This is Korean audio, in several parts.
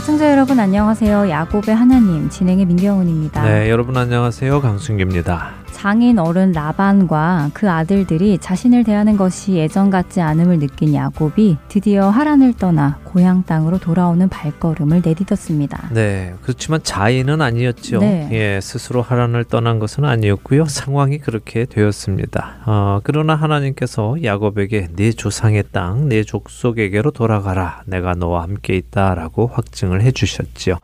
애청자 여러분 안녕하세요. 야곱의 하나님 진행의 민경훈입니다. 네, 여러분 안녕하세요. 강순기입니다. 장인 어른 라반과 그 아들들이 자신을 대하는 것이 예전 같지 않음을 느낀 야곱이 드디어 하란을 떠나 고향 땅으로 돌아오는 발걸음을 내딛었습니다. 네, 그렇지만 자인은 아니었죠. 네. 예, 스스로 하란을 떠난 것은 아니었고요. 상황이 그렇게 되었습니다. 어, 그러나 하나님께서 야곱에게 네 조상의 땅, 네 족속에게로 돌아가라. 내가 너와 함께 있다라고 확증을 해 주셨지요.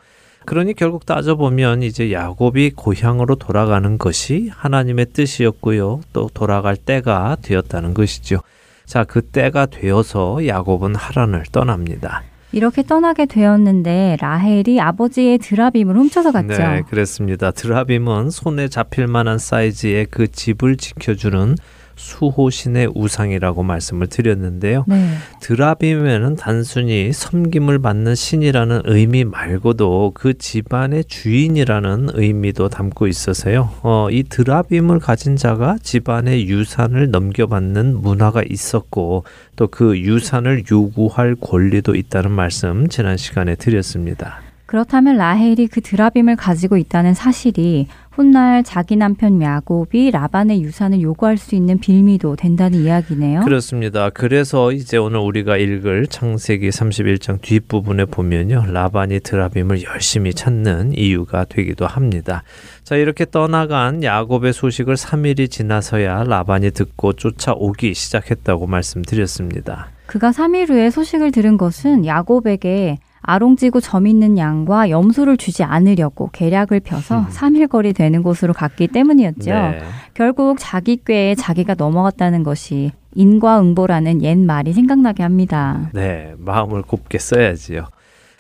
그러니 결국 따져보면 이제 야곱이 고향으로 돌아가는 것이 하나님의 뜻이었고요. 또 돌아갈 때가 되었다는 것이죠. 자, 그 때가 되어서 야곱은 하란을 떠납니다. 이렇게 떠나게 되었는데 라헬이 아버지의 드라빔을 훔쳐서 갔죠. 네, 그렇습니다. 드라빔은 손에 잡힐 만한 사이즈의 그 집을 지켜주는 수호신의 우상이라고 말씀을 드렸는데요. 네. 드라빔에는 단순히 섬김을 받는 신이라는 의미 말고도 그 집안의 주인이라는 의미도 담고 있어서요. 어, 이 드라빔을 가진 자가 집안의 유산을 넘겨받는 문화가 있었고 또 그 유산을 요구할 권리도 있다는 말씀 지난 시간에 드렸습니다. 그렇다면 라헬이 그 드라빔을 가지고 있다는 사실이 훗날 자기 남편 야곱이 라반의 유산을 요구할 수 있는 빌미도 된다는 이야기네요. 그렇습니다. 그래서 이제 오늘 우리가 읽을 창세기 31장 뒷부분에 보면요. 라반이 드라빔을 열심히 찾는 이유가 되기도 합니다. 자, 이렇게 떠나간 야곱의 소식을 3일이 지나서야 라반이 듣고 쫓아오기 시작했다고 말씀드렸습니다. 그가 3일 후에 소식을 들은 것은 야곱에게 아롱지구 점 있는 양과 염소를 주지 않으려고 계략을 펴서 음. 3일 거리 되는 곳으로 갔기 때문이었죠. 네. 결국 자기 꾀에 자기가 넘어갔다는 것이 인과응보라는 옛 말이 생각나게 합니다. 네, 마음을 곱게 써야지요.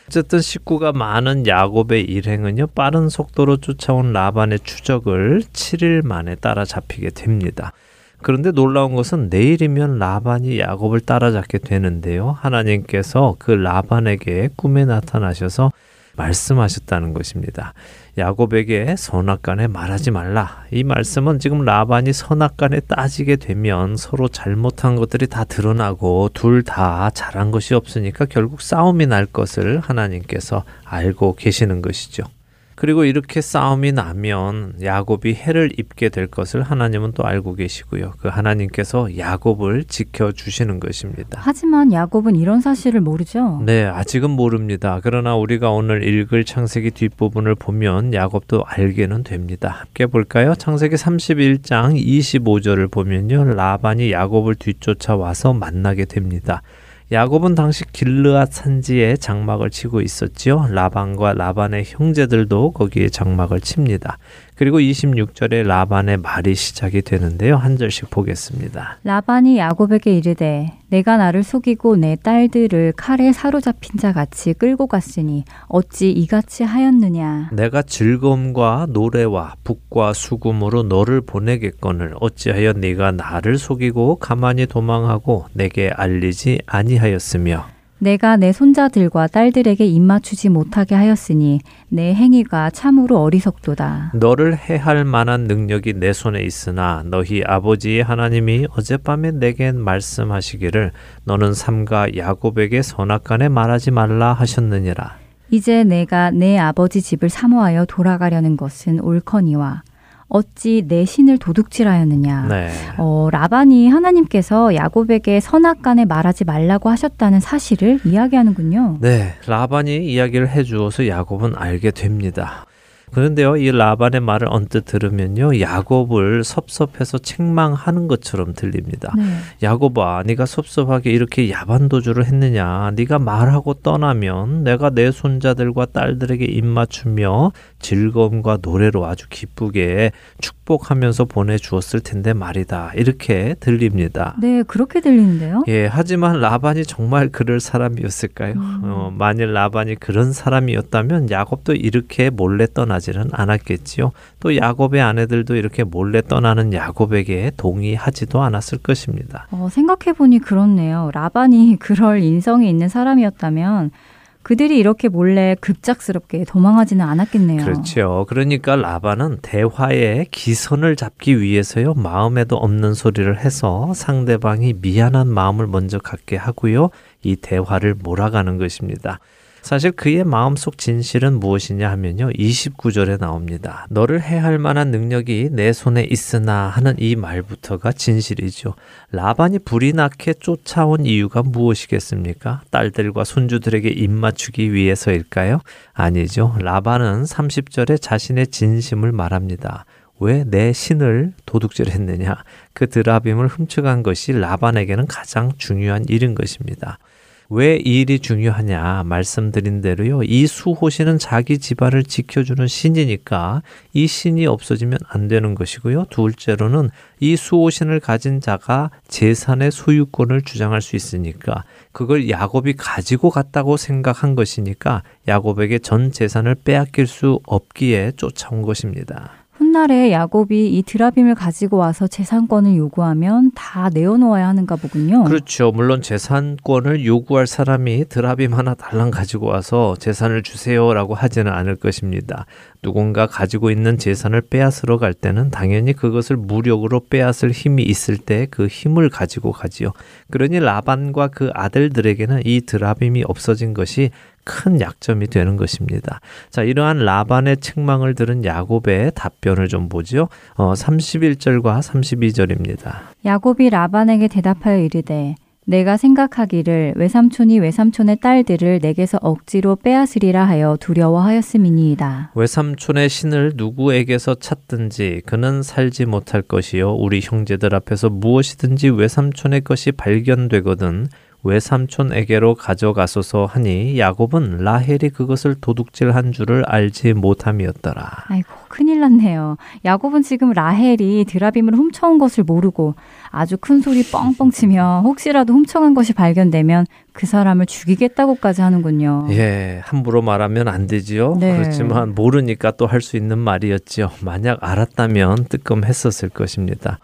어쨌든 식구가 많은 야곱의 일행은요 빠른 속도로 쫓아온 라반의 추적을 7일 만에 따라잡히게 됩니다. 그런데 놀라운 것은 내일이면 라반이 야곱을 따라잡게 되는데요. 하나님께서 그 라반에게 꿈에 나타나셔서 말씀하셨다는 것입니다. 야곱에게 선악간에 말하지 말라. 이 말씀은 지금 라반이 선악간에 따지게 되면 서로 잘못한 것들이 다 드러나고 둘 다 잘한 것이 없으니까 결국 싸움이 날 것을 하나님께서 알고 계시는 것이죠. 그리고 이렇게 싸움이 나면 야곱이 해를 입게 될 것을 하나님은 또 알고 계시고요. 그 하나님께서 야곱을 지켜 주시는 것입니다. 하지만 야곱은 이런 사실을 모르죠. 네, 아직은 모릅니다. 그러나 우리가 오늘 읽을 창세기 뒷부분을 보면 야곱도 알게는 됩니다. 함께 볼까요? 창세기 31장 25절을 보면요. 라반이 야곱을 뒤쫓아 와서 만나게 됩니다. 야곱은 당시 길르앗 산지에 장막을 치고 있었지요. 라반과 라반의 형제들도 거기에 장막을 칩니다. 그리고 26절에 라반의 말이 시작이 되는데요. 한 절씩 보겠습니다. 라반이 야곱에게 이르되 내가 나를 속이고 내 딸들을 칼에 사로잡힌 자 같이 끌고 갔으니 어찌 이같이 하였느냐 내가 즐거움과 노래와 북과 수금으로 너를 보내겠거늘 어찌하여 네가 나를 속이고 가만히 도망하고 내게 알리지 아니하였으며 내가 내 손자들과 딸들에게 입맞추지 못하게 하였으니 내 행위가 참으로 어리석도다. 너를 해할 만한 능력이 내 손에 있으나 너희 아버지의 하나님이 어젯밤에 내게 말씀하시기를 너는 삼가 야곱에게 선악간에 말하지 말라 하셨느니라. 이제 내가 내 아버지 집을 사모하여 돌아가려는 것은 옳거니와 어찌 내 신을 도둑질하였느냐. 네. 어, 라반이 하나님께서 야곱에게 선악간에 말하지 말라고 하셨다는 사실을 이야기하는군요. 네, 라반이 이야기를 해주어서 야곱은 알게 됩니다. 그런데요, 이 라반의 말을 언뜻 들으면요, 야곱을 섭섭해서 책망하는 것처럼 들립니다. 네. 야곱아, 네가 섭섭하게 이렇게 야반도주를 했느냐? 네가 말하고 떠나면 내가 내 손자들과 딸들에게 입맞추며 즐거움과 노래로 아주 기쁘게 축 축복하면서 보내주었을 텐데 말이다. 이렇게 들립니다. 네, 그렇게 들리는데요. 예, 하지만 라반이 정말 그럴 사람이었을까요? 음. 어, 만일 라반이 그런 사람이었다면 야곱도 이렇게 몰래 떠나지는 않았겠지요. 또 야곱의 아내들도 이렇게 몰래 떠나는 야곱에게 동의하지도 않았을 것입니다. 어, 생각해보니 그렇네요. 라반이 그럴 인성이 있는 사람이었다면 그들이 이렇게 몰래 급작스럽게 도망하지는 않았겠네요. 그렇죠. 그러니까 라반은 대화에 기선을 잡기 위해서요. 마음에도 없는 소리를 해서 상대방이 미안한 마음을 먼저 갖게 하고요. 이 대화를 몰아가는 것입니다. 사실 그의 마음속 진실은 무엇이냐 하면요. 29절에 나옵니다. 너를 해할 만한 능력이 내 손에 있으나 하는 이 말부터가 진실이죠. 라반이 불이 나게 쫓아온 이유가 무엇이겠습니까? 딸들과 손주들에게 입맞추기 위해서일까요? 아니죠. 라반은 30절에 자신의 진심을 말합니다. 왜내 신을 도둑질했느냐? 그 드라빔을 훔쳐간 것이 라반에게는 가장 중요한 일인 것입니다. 왜 이 일이 중요하냐 말씀드린 대로요. 이 수호신은 자기 집안을 지켜주는 신이니까 이 신이 없어지면 안 되는 것이고요. 둘째로는 이 수호신을 가진 자가 재산의 소유권을 주장할 수 있으니까 그걸 야곱이 가지고 갔다고 생각한 것이니까 야곱에게 전 재산을 빼앗길 수 없기에 쫓아온 것입니다. 훗날에 야곱이 이 드라빔을 가지고 와서 재산권을 요구하면 다 내어놓아야 하는가 보군요. 그렇죠. 물론 재산권을 요구할 사람이 드라빔 하나 달랑 가지고 와서 재산을 주세요라고 하지는 않을 것입니다. 누군가 가지고 있는 재산을 빼앗으러 갈 때는 당연히 그것을 무력으로 빼앗을 힘이 있을 때 그 힘을 가지고 가지요. 그러니 라반과 그 아들들에게는 이 드라빔이 없어진 것이 큰 약점이 되는 것입니다. 자, 이러한 라반의 책망을 들은 야곱의 답변을 좀 보죠. 어, 31절과 32절입니다. 야곱이 라반에게 대답하여 이르되 내가 생각하기를 외삼촌이 외삼촌의 딸들을 내게서 억지로 빼앗으리라 하여 두려워하였음이니이다. 외삼촌의 신을 누구에게서 찾든지 그는 살지 못할 것이요 우리 형제들 앞에서 무엇이든지 외삼촌의 것이 발견되거든 외삼촌에게로 가져가소서 하니 야곱은 라헬이 그것을 도둑질한 줄을 알지 못함이었더라. 아이고 큰일 났네요. 야곱은 지금 라헬이 드라빔을 훔쳐온 것을 모르고 아주 큰 소리 뻥뻥 치며 혹시라도 훔쳐간 것이 발견되면 그 사람을 죽이겠다고까지 하는군요. 예, 함부로 말하면 안 되지요. 네. 그렇지만 모르니까 또 할 수 있는 말이었지요. 만약 알았다면 뜨끔했었을 것입니다.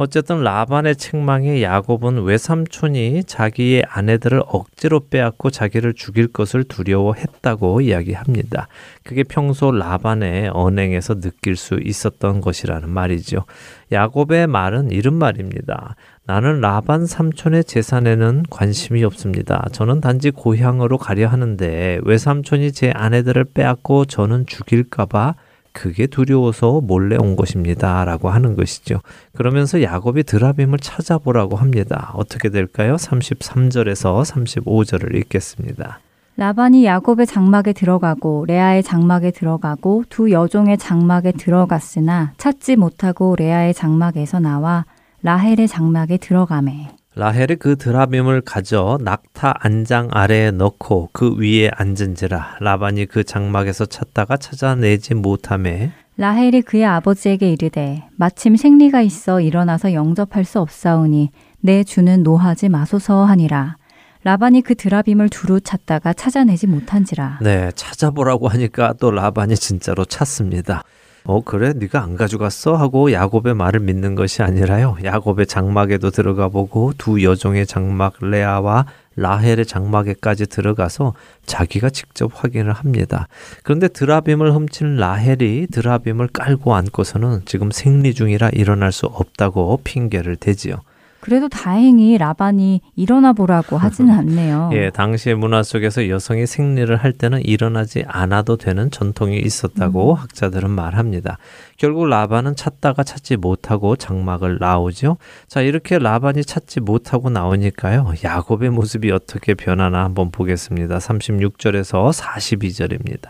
어쨌든 라반의 책망에 야곱은 외삼촌이 자기의 아내들을 억지로 빼앗고 자기를 죽일 것을 두려워했다고 이야기합니다. 그게 평소 라반의 언행에서 느낄 수 있었던 것이라는 말이죠. 야곱의 말은 이런 말입니다. 나는 라반 삼촌의 재산에는 관심이 없습니다. 저는 단지 고향으로 가려 하는데 외삼촌이 제 아내들을 빼앗고 저는 죽일까봐 그게 두려워서 몰래 온 것입니다. 라고 하는 것이죠. 그러면서 야곱이 드라빔을 찾아보라고 합니다. 어떻게 될까요? 33절에서 35절을 읽겠습니다. 라반이 야곱의 장막에 들어가고 레아의 장막에 들어가고 두 여종의 장막에 들어갔으나 찾지 못하고 레아의 장막에서 나와 라헬의 장막에 들어가매. 라헬이 그 드라빔을 가져 낙타 안장 아래에 넣고 그 위에 앉은지라 라반이 그 장막에서 찾다가 찾아내지 못함에 라헬이 그의 아버지에게 이르되 마침 생리가 있어 일어나서 영접할 수 없사오니 내 주는 노하지 마소서 하니라. 라반이 그 드라빔을 두루 찾다가 찾아내지 못한지라. 네 찾아보라고 하니까 또 라반이 진짜로 찾습니다. 어 그래 네가 안 가져갔어 하고 야곱의 말을 믿는 것이 아니라요 야곱의 장막에도 들어가 보고 두 여종의 장막 레아와 라헬의 장막에까지 들어가서 자기가 직접 확인을 합니다. 그런데 드라빔을 훔친 라헬이 드라빔을 깔고 앉고서는 지금 생리 중이라 일어날 수 없다고 핑계를 대지요. 그래도 다행히 라반이 일어나 보라고 하지는 않네요. 예, 당시의 문화 속에서 여성이 생리를 할 때는 일어나지 않아도 되는 전통이 있었다고 학자들은 말합니다. 결국 라반은 찾다가 찾지 못하고 장막을 나오죠. 자, 이렇게 라반이 찾지 못하고 나오니까요. 야곱의 모습이 어떻게 변하나 한번 보겠습니다. 36절에서 42절입니다.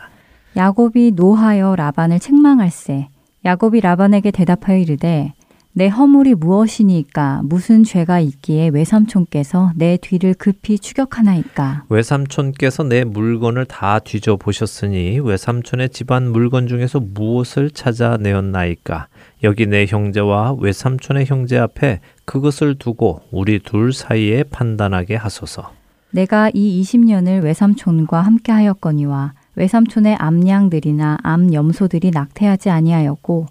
야곱이 노하여 라반을 책망할세. 야곱이 라반에게 대답하여 이르되 내 허물이 무엇이니까? 무슨 죄가 있기에 외삼촌께서 내 뒤를 급히 추격하나이까? 외삼촌께서 내 물건을 다 뒤져 보셨으니 외삼촌의 집안 물건 중에서 무엇을 찾아내었나이까? 여기 내 형제와 외삼촌의 형제 앞에 그것을 두고 우리 둘 사이에 판단하게 하소서. 내가 이 20년을 외삼촌과 함께 하였거니와 외삼촌의 암양들이나 암염소들이 낙태하지 아니하였고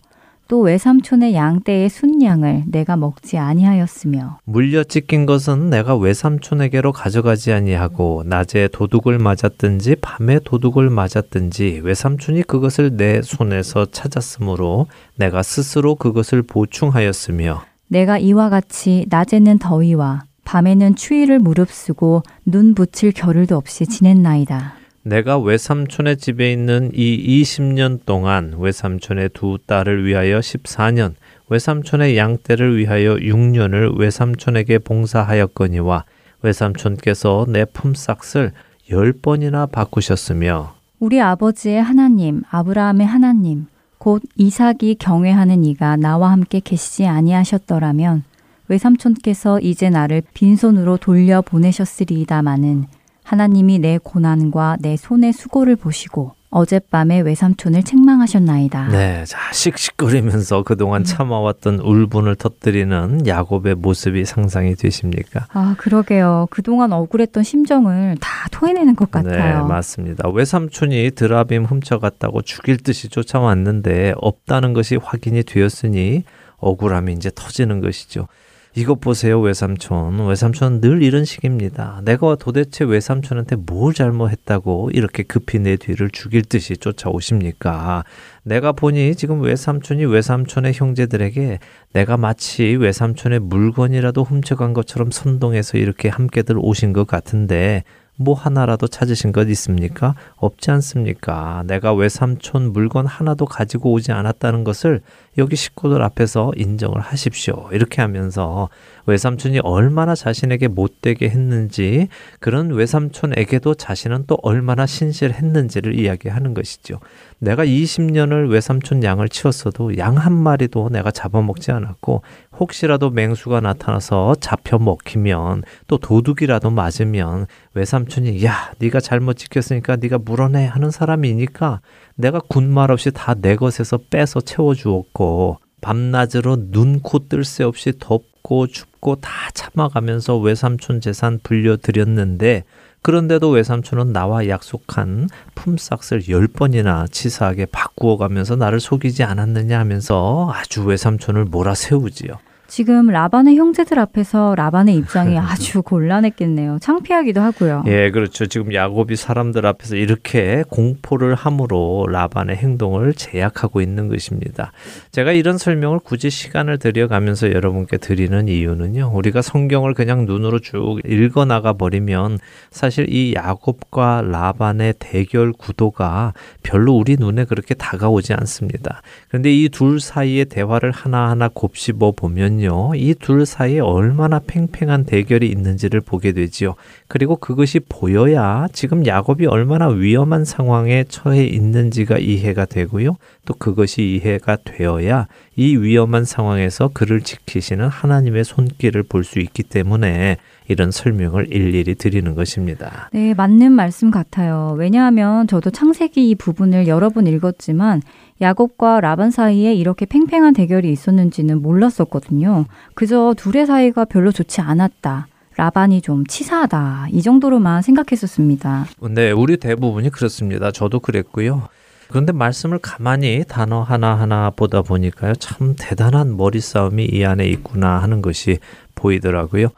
또 외삼촌의 양떼의 순양을 내가 먹지 아니하였으며 물려 찢긴 것은 내가 외삼촌에게로 가져가지 아니하고 낮에 도둑을 맞았든지 밤에 도둑을 맞았든지 외삼촌이 그것을 내 손에서 찾았으므로 내가 스스로 그것을 보충하였으며 내가 이와 같이 낮에는 더위와 밤에는 추위를 무릅쓰고 눈 붙일 겨를도 없이 지냈나이다. 내가 외삼촌의 집에 있는 이 20년 동안 외삼촌의 두 딸을 위하여 14년, 외삼촌의 양떼를 위하여 6년을 외삼촌에게 봉사하였거니와 외삼촌께서 내 품삯을 열 번이나 바꾸셨으며 우리 아버지의 하나님 아브라함의 하나님 곧 이삭이 경외하는 이가 나와 함께 계시지 아니하셨더라면 외삼촌께서 이제 나를 빈손으로 돌려 보내셨으리이다마는 하나님이 내 고난과 내 손의 수고를 보시고 어젯밤에 외삼촌을 책망하셨나이다. 네, 자 씩씩거리면서 그동안 참아왔던 울분을 터뜨리는 야곱의 모습이 상상이 되십니까? 아, 그러게요. 그동안 억울했던 심정을 다 토해내는 것 같아요. 네, 맞습니다. 외삼촌이 드라빔 훔쳐갔다고 죽일 듯이 쫓아왔는데 없다는 것이 확인이 되었으니 억울함이 이제 터지는 것이죠. 이것 보세요, 외삼촌. 외삼촌은 늘 이런 식입니다. 내가 도대체 외삼촌한테 뭘 잘못했다고 이렇게 급히 내 뒤를 죽일 듯이 쫓아오십니까? 내가 보니 지금 외삼촌이 외삼촌의 형제들에게 내가 마치 외삼촌의 물건이라도 훔쳐간 것처럼 선동해서 이렇게 함께들 오신 것 같은데 뭐 하나라도 찾으신 것 있습니까? 없지 않습니까? 내가 외삼촌 물건 하나도 가지고 오지 않았다는 것을 여기 식구들 앞에서 인정을 하십시오. 이렇게 하면서 외삼촌이 얼마나 자신에게 못되게 했는지 그런 외삼촌에게도 자신은 또 얼마나 신실했는지를 이야기하는 것이죠. 내가 20년을 외삼촌 양을 치웠어도 양 한 마리도 내가 잡아먹지 않았고 혹시라도 맹수가 나타나서 잡혀 먹히면 또 도둑이라도 맞으면 외삼촌이 야 네가 잘못 지켰으니까 네가 물어내 하는 사람이니까 내가 군말 없이 다 내 것에서 빼서 채워주었고 밤낮으로 눈, 코, 뜰 새 없이 덥고 춥고 다 참아가면서 외삼촌 재산 불려드렸는데 그런데도 외삼촌은 나와 약속한 품삯을 열 번이나 치사하게 바꾸어 가면서 나를 속이지 않았느냐 하면서 아주 외삼촌을 몰아세우지요. 지금 라반의 형제들 앞에서 라반의 입장이 아주 곤란했겠네요. 창피하기도 하고요. 예, 그렇죠. 지금 야곱이 사람들 앞에서 이렇게 공포를 함으로 라반의 행동을 제약하고 있는 것입니다. 제가 이런 설명을 굳이 시간을 들여가면서 여러분께 드리는 이유는요. 우리가 성경을 그냥 눈으로 쭉 읽어 나가 버리면 사실 이 야곱과 라반의 대결 구도가 별로 우리 눈에 그렇게 다가오지 않습니다. 그런데 이 둘 사이의 대화를 하나하나 곱씹어 보면 보면요. 이 둘 사이에 얼마나 팽팽한 대결이 있는지를 보게 되지요. 그리고 그것이 보여야 지금 야곱이 얼마나 위험한 상황에 처해 있는지가 이해가 되고요. 또 그것이 이해가 되어야 이 위험한 상황에서 그를 지키시는 하나님의 손길을 볼 수 있기 때문에 이런 설명을 일일이 드리는 것입니다. 네, 맞는 말씀 같아요. 왜냐하면 저도 창세기 이 부분을 여러 번 읽었지만 야곱과 라반 사이에 이렇게 팽팽한 대결이 있었는지는 몰랐었거든요. 그저 둘의 사이가 별로 좋지 않았다. 라반이 좀 치사하다. 이 정도로만 생각했었습니다. 네, 우리 대부분이 그렇습니다. 저도 그랬고요. 그런데 말씀을 가만히 단어 하나하나 보다 보니까요. 참 대단한 머리 싸움이 이 안에 있구나 하는 것이 보이더라고요.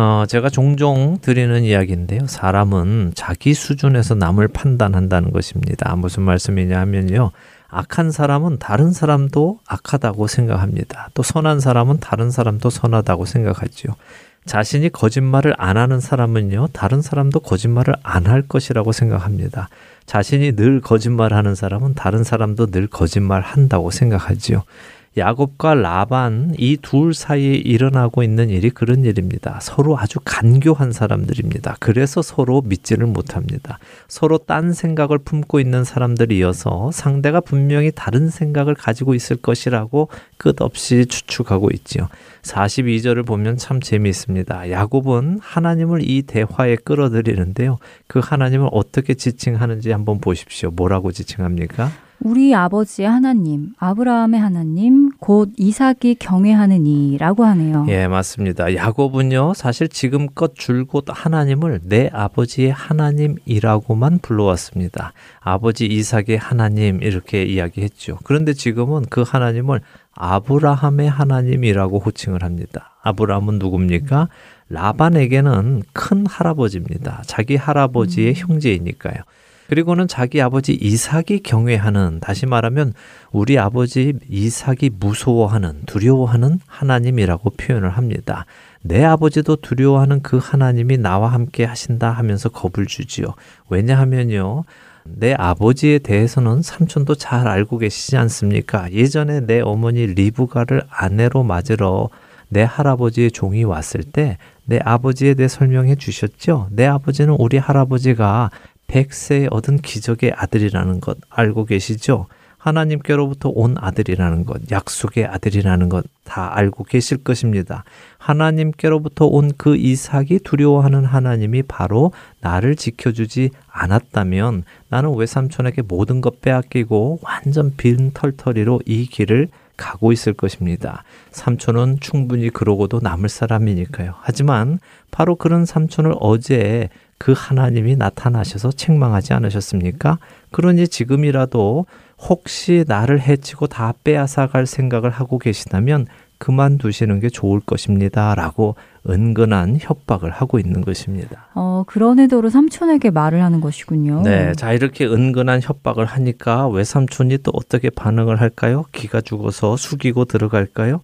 어, 제가 종종 드리는 이야기인데요. 사람은 자기 수준에서 남을 판단한다는 것입니다. 무슨 말씀이냐 하면요. 악한 사람은 다른 사람도 악하다고 생각합니다. 또 선한 사람은 다른 사람도 선하다고 생각하지요. 자신이 거짓말을 안 하는 사람은요, 다른 사람도 거짓말을 안 할 것이라고 생각합니다. 자신이 늘 거짓말하는 사람은 다른 사람도 늘 거짓말 한다고 생각하지요. 야곱과 라반 이 둘 사이에 일어나고 있는 일이 그런 일입니다. 서로 아주 간교한 사람들입니다. 그래서 서로 믿지를 못합니다. 서로 딴 생각을 품고 있는 사람들이어서 상대가 분명히 다른 생각을 가지고 있을 것이라고 끝없이 추측하고 있지요. 42절을 보면 참 재미있습니다. 야곱은 하나님을 이 대화에 끌어들이는데요. 그 하나님을 어떻게 지칭하는지 한번 보십시오. 뭐라고 지칭합니까? 우리 아버지의 하나님, 아브라함의 하나님, 곧 이삭이 경외하는 이라고 하네요. 예, 맞습니다. 야곱은요, 사실 지금껏 줄곧 하나님을 내 아버지의 하나님이라고만 불러왔습니다. 아버지 이삭의 하나님 이렇게 이야기했죠. 그런데 지금은 그 하나님을 아브라함의 하나님이라고 호칭을 합니다. 아브라함은 누굽니까? 라반에게는 큰 할아버지입니다. 자기 할아버지의 음. 형제이니까요. 그리고는 자기 아버지 이삭이 경외하는 다시 말하면 우리 아버지 이삭이 무서워하는 두려워하는 하나님이라고 표현을 합니다. 내 아버지도 두려워하는 그 하나님이 나와 함께 하신다 하면서 겁을 주지요. 왜냐하면요. 내 아버지에 대해서는 삼촌도 잘 알고 계시지 않습니까? 예전에 내 어머니 리브가를 아내로 맞으러 내 할아버지의 종이 왔을 때 내 아버지에 대해 설명해 주셨죠? 내 아버지는 우리 할아버지가 백세에 얻은 기적의 아들이라는 것 알고 계시죠? 하나님께로부터 온 아들이라는 것, 약속의 아들이라는 것 다 알고 계실 것입니다. 하나님께로부터 온 그 이삭이 두려워하는 하나님이 바로 나를 지켜주지 않았다면 나는 외삼촌에게 모든 것 빼앗기고 완전 빈털터리로 이 길을 가고 있을 것입니다. 삼촌은 충분히 그러고도 남을 사람이니까요. 하지만 바로 그런 삼촌을 어제 그 하나님이 나타나셔서 책망하지 않으셨습니까? 그러니 지금이라도 혹시 나를 해치고 다 빼앗아갈 생각을 하고 계시다면 그만두시는 게 좋을 것입니다. 라고 은근한 협박을 하고 있는 것입니다. 어, 그런 의도로 삼촌에게 말을 하는 것이군요. 네. 자, 이렇게 은근한 협박을 하니까 외삼촌이 또 어떻게 반응을 할까요? 기가 죽어서 숙이고 들어갈까요?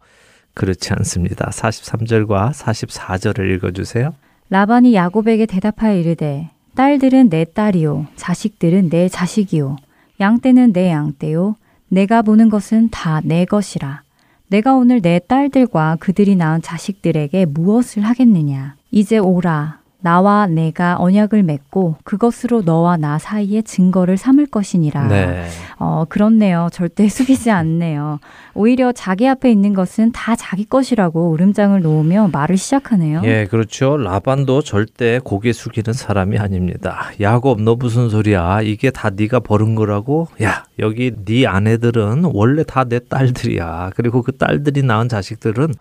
그렇지 않습니다. 43절과 44절을 읽어주세요. 라반이 야곱에게 대답하여 이르되 딸들은 내 딸이요 자식들은 내 자식이요 양떼는 내 양떼요 내가 보는 것은 다 내 것이라. 내가 오늘 내 딸들과 그들이 낳은 자식들에게 무엇을 하겠느냐? 이제 오라 나와 내가 언약을 맺고 그것으로 너와 나 사이에 증거를 삼을 것이니라. 네. 어, 그렇네요. 절대 숙이지 않네요. 오히려 자기 앞에 있는 것은 다 자기 것이라고 울음장을 놓으며 말을 시작하네요. 예, 그렇죠. 라반도 절대 고개 숙이는 사람이 아닙니다. 야곱 너 무슨 소리야? 이게 다 네가 버은 거라고? 야, 여기 네 아내들은 원래 다 내 딸들이야. 그리고 그 딸들이 낳은 자식들은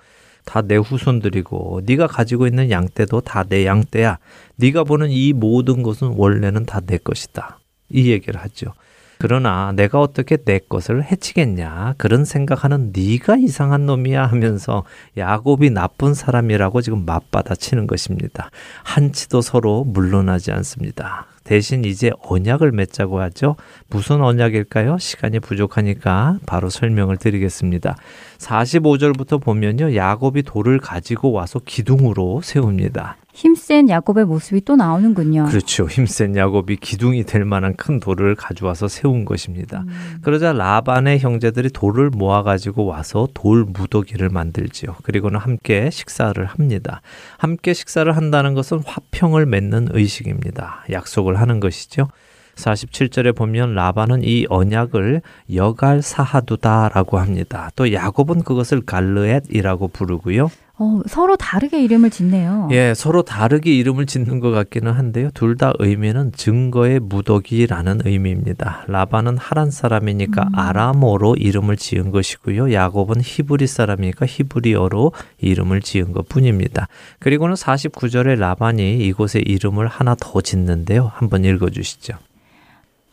다 내 후손들이고 네가 가지고 있는 양떼도 다 내 양떼야. 네가 보는 이 모든 것은 원래는 다 내 것이다. 이 얘기를 하죠. 그러나 내가 어떻게 내 것을 해치겠냐 그런 생각하는 네가 이상한 놈이야 하면서 야곱이 나쁜 사람이라고 지금 맞받아치는 것입니다. 한치도 서로 물러나지 않습니다. 대신 이제 언약을 맺자고 하죠. 무슨 언약일까요? 시간이 부족하니까 바로 설명을 드리겠습니다. 45절부터 보면요. 야곱이 돌을 가지고 와서 기둥으로 세웁니다. 힘센 야곱의 모습이 또 나오는군요. 그렇죠. 힘센 야곱이 기둥이 될 만한 큰 돌을 가져와서 세운 것입니다. 음. 그러자 라반의 형제들이 돌을 모아 가지고 와서 돌 무더기를 만들지요. 그리고는 함께 식사를 합니다. 함께 식사를 한다는 것은 화평을 맺는 의식입니다. 약속을 하는 것이죠. 47절에 보면 라반은 이 언약을 여갈 사하두다라고 합니다. 또 야곱은 그것을 갈르엣이라고 부르고요. 어, 서로 다르게 이름을 짓네요. 예, 서로 다르게 이름을 짓는 것 같기는 한데요. 둘 다 의미는 증거의 무더기라는 의미입니다. 라반은 하란 사람이니까 음. 아람어로 이름을 지은 것이고요. 야곱은 히브리 사람이니까 히브리어로 이름을 지은 것 뿐입니다. 그리고는 49절에 라반이 이곳에 이름을 하나 더 짓는데요. 한번 읽어 주시죠.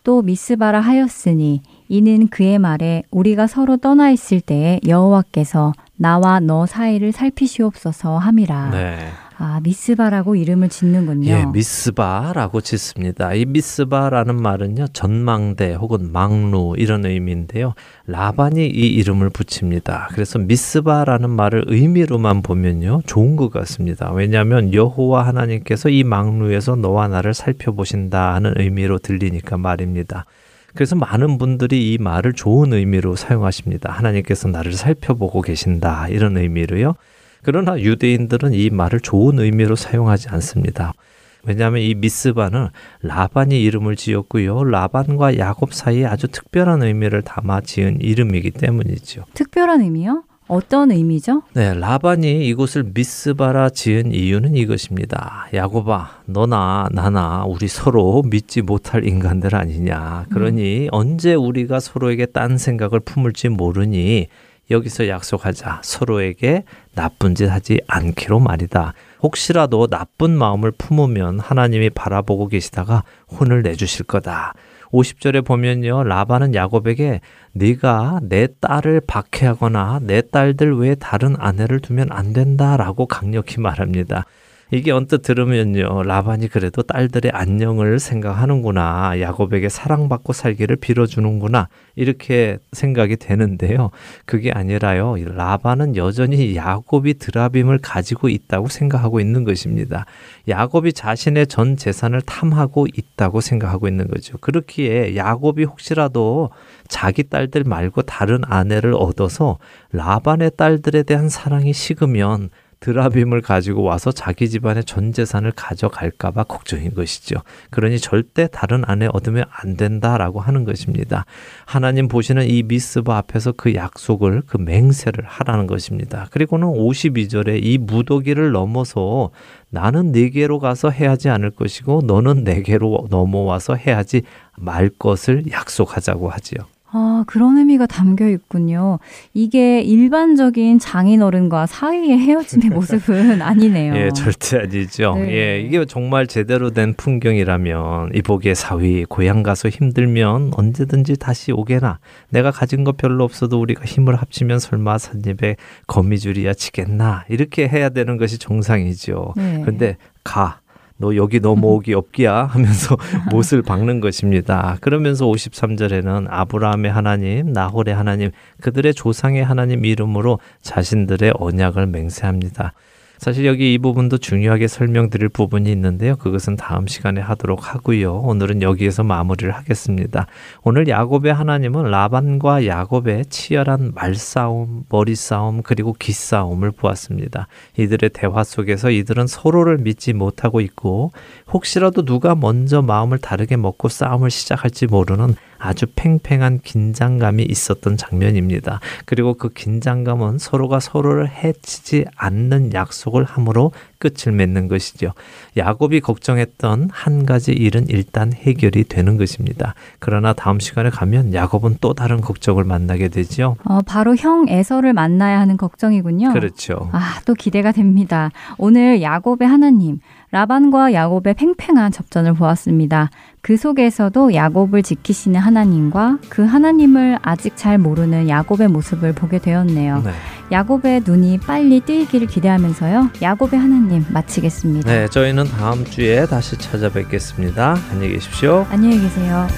또 미스바라 하였으니 이는 그의 말에 우리가 서로 떠나 있을 때에 여호와께서 나와 너 사이를 살피시옵소서 함이라. 네. 아, 미스바라고 이름을 짓는군요. 예, 미스바라고 짓습니다. 이 미스바라는 말은요, 전망대 혹은 망루 이런 의미인데요. 라반이 이 이름을 붙입니다. 그래서 미스바라는 말을 의미로만 보면요, 좋은 것 같습니다. 왜냐하면 여호와 하나님께서 이 망루에서 너와 나를 살펴보신다 하는 의미로 들리니까 말입니다. 그래서 많은 분들이 이 말을 좋은 의미로 사용하십니다. 하나님께서 나를 살펴보고 계신다. 이런 의미로요. 그러나 유대인들은 이 말을 좋은 의미로 사용하지 않습니다. 왜냐하면 이 미스바는 라반이 이름을 지었고요. 라반과 야곱 사이에 아주 특별한 의미를 담아 지은 이름이기 때문이죠. 특별한 의미요? 어떤 의미죠? 네, 라반이 이곳을 미스바라 지은 이유는 이것입니다. 야곱아, 너나 나나 우리 서로 믿지 못할 인간들 아니냐. 그러니 음. 언제 우리가 서로에게 딴 생각을 품을지 모르니 여기서 약속하자. 서로에게 나쁜 짓 하지 않기로 말이다. 혹시라도 나쁜 마음을 품으면 하나님이 바라보고 계시다가 혼을 내주실 거다. 50절에 보면요. 라반은 야곱에게 네가 내 딸을 박해하거나 내 딸들 외에 다른 아내를 두면 안 된다라고 강력히 말합니다. 이게 언뜻 들으면요. 라반이 그래도 딸들의 안녕을 생각하는구나. 야곱에게 사랑받고 살기를 빌어주는구나. 이렇게 생각이 되는데요. 그게 아니라요. 라반은 여전히 야곱이 드라빔을 가지고 있다고 생각하고 있는 것입니다. 야곱이 자신의 전 재산을 탐하고 있다고 생각하고 있는 거죠. 그렇기에 야곱이 혹시라도 자기 딸들 말고 다른 아내를 얻어서 라반의 딸들에 대한 사랑이 식으면 드라빔을 가지고 와서 자기 집안의 전 재산을 가져갈까봐 걱정인 것이죠. 그러니 절대 다른 아내 얻으면 안 된다라고 하는 것입니다. 하나님 보시는 이 미스바 앞에서 그 약속을 그 맹세를 하라는 것입니다. 그리고는 52절에 이 무더기를 넘어서 나는 네게로 가서 해하지 않을 것이고 너는 내게로 넘어와서 해하지 말 것을 약속하자고 하지요. 아, 그런 의미가 담겨 있군요. 이게 일반적인 장인어른과 사이의 헤어짐의 모습은 아니네요. 예, 절대 아니죠. 네. 예, 이게 정말 제대로 된 풍경이라면 이복의 사위, 고향 가서 힘들면 언제든지 다시 오게나. 내가 가진 것 별로 없어도 우리가 힘을 합치면 설마 산입에 거미줄이야 치겠나. 이렇게 해야 되는 것이 정상이죠. 네. 근데 가. 너 여기 넘어오기 없기야 하면서 못을 박는 것입니다. 그러면서 53절에는 아브라함의 하나님, 나홀의 하나님, 그들의 조상의 하나님 이름으로 자신들의 언약을 맹세합니다. 사실 여기 이 부분도 중요하게 설명드릴 부분이 있는데요. 그것은 다음 시간에 하도록 하고요. 오늘은 여기에서 마무리를 하겠습니다. 오늘 야곱의 하나님은 라반과 야곱의 치열한 말싸움, 머리싸움, 그리고 기싸움을 보았습니다. 이들의 대화 속에서 이들은 서로를 믿지 못하고 있고 혹시라도 누가 먼저 마음을 다르게 먹고 싸움을 시작할지 모르는 아주 팽팽한 긴장감이 있었던 장면입니다. 그리고 그 긴장감은 서로가 서로를 해치지 않는 약속을 함으로 끝을 맺는 것이죠. 야곱이 걱정했던 한 가지 일은 일단 해결이 되는 것입니다. 그러나 다음 시간에 가면 야곱은 또 다른 걱정을 만나게 되죠. 어, 바로 형 에서를 만나야 하는 걱정이군요. 그렇죠. 아, 또 기대가 됩니다. 오늘 야곱의 하나님, 라반과 야곱의 팽팽한 접전을 보았습니다. 그 속에서도 야곱을 지키시는 하나님과 그 하나님을 아직 잘 모르는 야곱의 모습을 보게 되었네요. 네. 야곱의 눈이 빨리 뜨이기를 기대하면서요. 야곱의 하나님 마치겠습니다. 네, 저희는 다음 주에 다시 찾아뵙겠습니다. 안녕히 계십시오. 안녕히 계세요.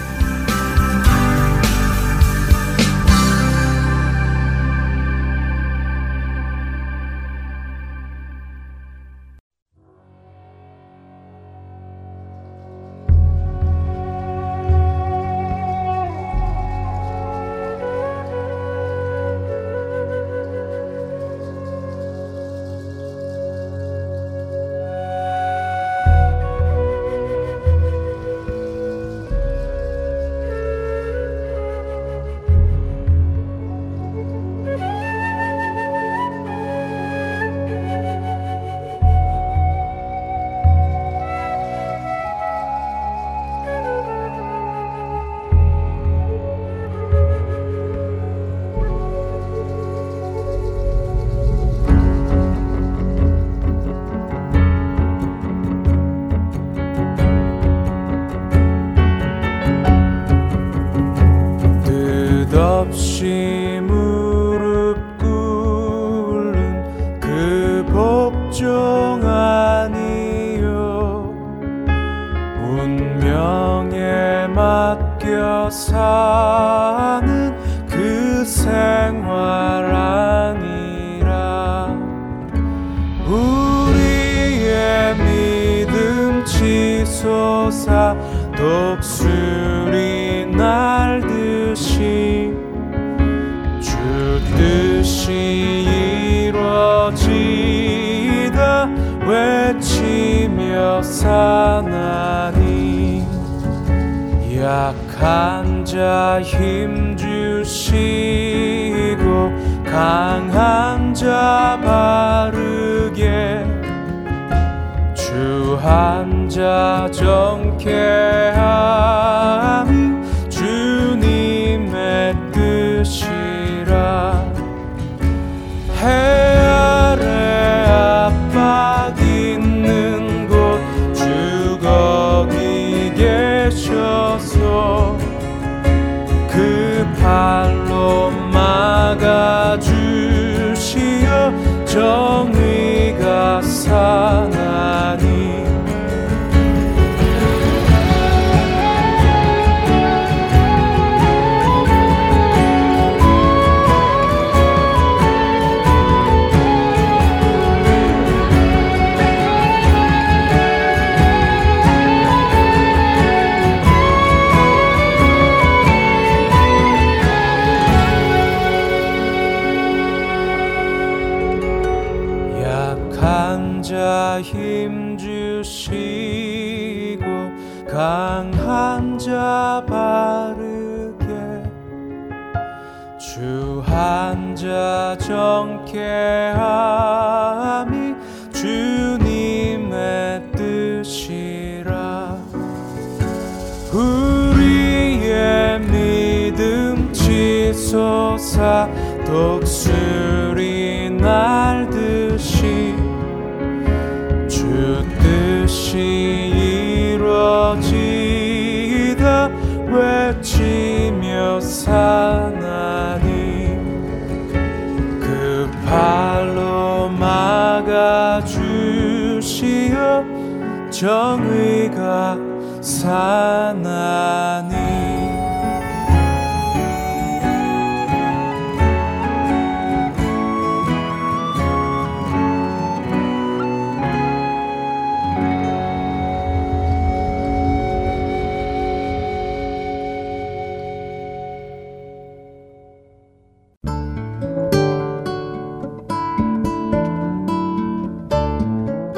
강한 자 바르게 주한 자 정케함 정의가 사나 정의가 사나니.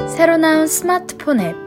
새로 나온 스마트폰 앱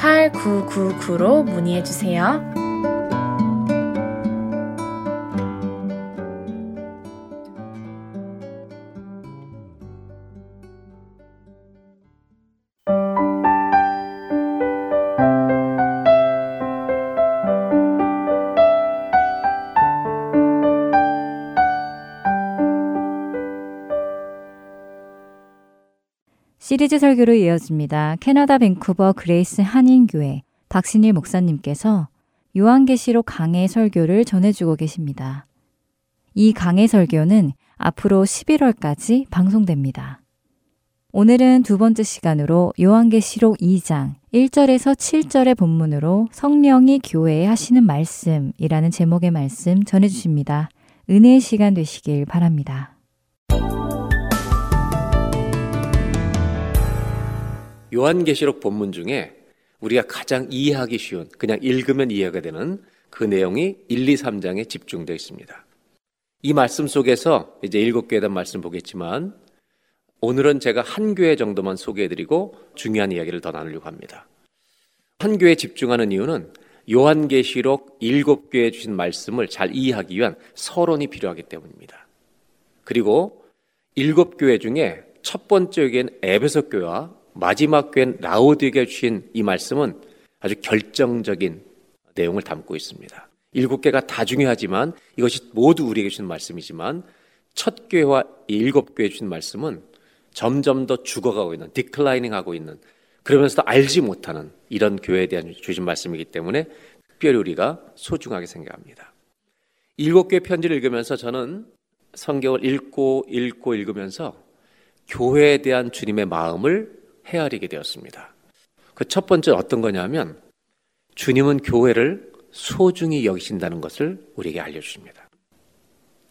602-866-8999로 문의해 주세요. 시리즈 설교로 이어집니다. 캐나다 밴쿠버 그레이스 한인교회 박신일 목사님께서 요한계시록 강해 설교를 전해주고 계십니다. 이 강해 설교는 앞으로 11월까지 방송됩니다. 오늘은 두 번째 시간으로 요한계시록 2장 1절에서 7절의 본문으로 성령이 교회에 하시는 말씀이라는 제목의 말씀 전해주십니다. 은혜의 시간 되시길 바랍니다. 요한계시록 본문 중에 우리가 가장 이해하기 쉬운 그냥 읽으면 이해가 되는 그 내용이 1, 2, 3장에 집중되어 있습니다. 이 말씀 속에서 이제 일곱 교회에 대한 말씀 보겠지만 오늘은 제가 한 교회 정도만 소개해드리고 중요한 이야기를 더 나누려고 합니다. 한 교회에 집중하는 이유는 요한계시록 일곱 교회에 주신 말씀을 잘 이해하기 위한 서론이 필요하기 때문입니다. 그리고 일곱 교회 중에 첫 번째 교회는 에베소 교회와 마지막 교회는 라오디게 주신 이 말씀은 아주 결정적인 내용을 담고 있습니다. 일곱 개가 다 중요하지만 이것이 모두 우리에게 주신 말씀이지만 첫 교회와 일곱 교회 주신 말씀은 점점 더 죽어가고 있는 디클라이닝 하고 있는 그러면서도 알지 못하는 이런 교회에 대한 주신 말씀이기 때문에 특별히 우리가 소중하게 생각합니다. 일곱 교회 편지를 읽으면서 저는 성경을 읽고 읽고 읽으면서 교회에 대한 주님의 마음을 헤아리게 되었습니다. 그 첫 번째 어떤 거냐면 주님은 교회를 소중히 여기신다는 것을 우리에게 알려주십니다.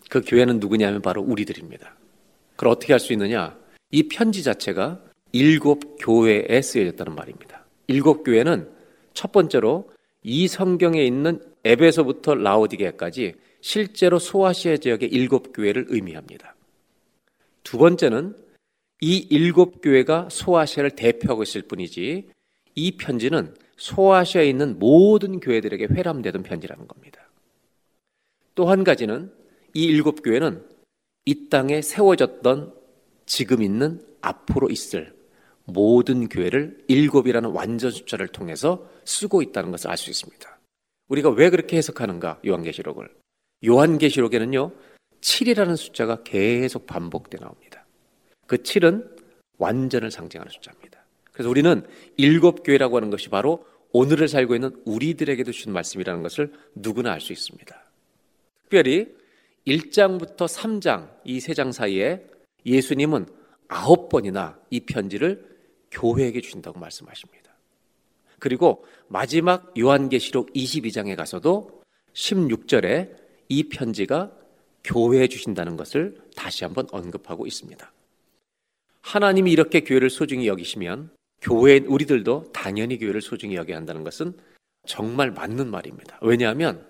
그 교회는 누구냐면 바로 우리들입니다. 그걸 어떻게 할 수 있느냐? 이 편지 자체가 일곱 교회에 쓰여졌다는 말입니다. 일곱 교회는 첫 번째로 이 성경에 있는 에베소부터 라오디게까지 실제로 소아시아 지역의 일곱 교회를 의미합니다. 두 번째는 이 일곱 교회가 소아시아를 대표하고 있을 뿐이지 이 편지는 소아시아에 있는 모든 교회들에게 회람되던 편지라는 겁니다. 또 한 가지는 이 일곱 교회는 이 땅에 세워졌던 지금 있는 앞으로 있을 모든 교회를 일곱이라는 완전 숫자를 통해서 쓰고 있다는 것을 알 수 있습니다. 우리가 왜 그렇게 해석하는가? 요한계시록을. 요한계시록에는요, 7이라는 숫자가 계속 반복돼 나옵니다. 그 7은 완전을 상징하는 숫자입니다. 그래서 우리는 일곱 교회라고 하는 것이 바로 오늘을 살고 있는 우리들에게도 주신 말씀이라는 것을 누구나 알 수 있습니다. 특별히 1장부터 3장 이 세 장 사이에 예수님은 아홉 번이나 이 편지를 교회에게 주신다고 말씀하십니다. 그리고 마지막 요한계시록 22장에 가서도 16절에 이 편지가 교회에 주신다는 것을 다시 한번 언급하고 있습니다. 하나님이 이렇게 교회를 소중히 여기시면 교회인 우리들도 당연히 교회를 소중히 여겨야 한다는 것은 정말 맞는 말입니다. 왜냐하면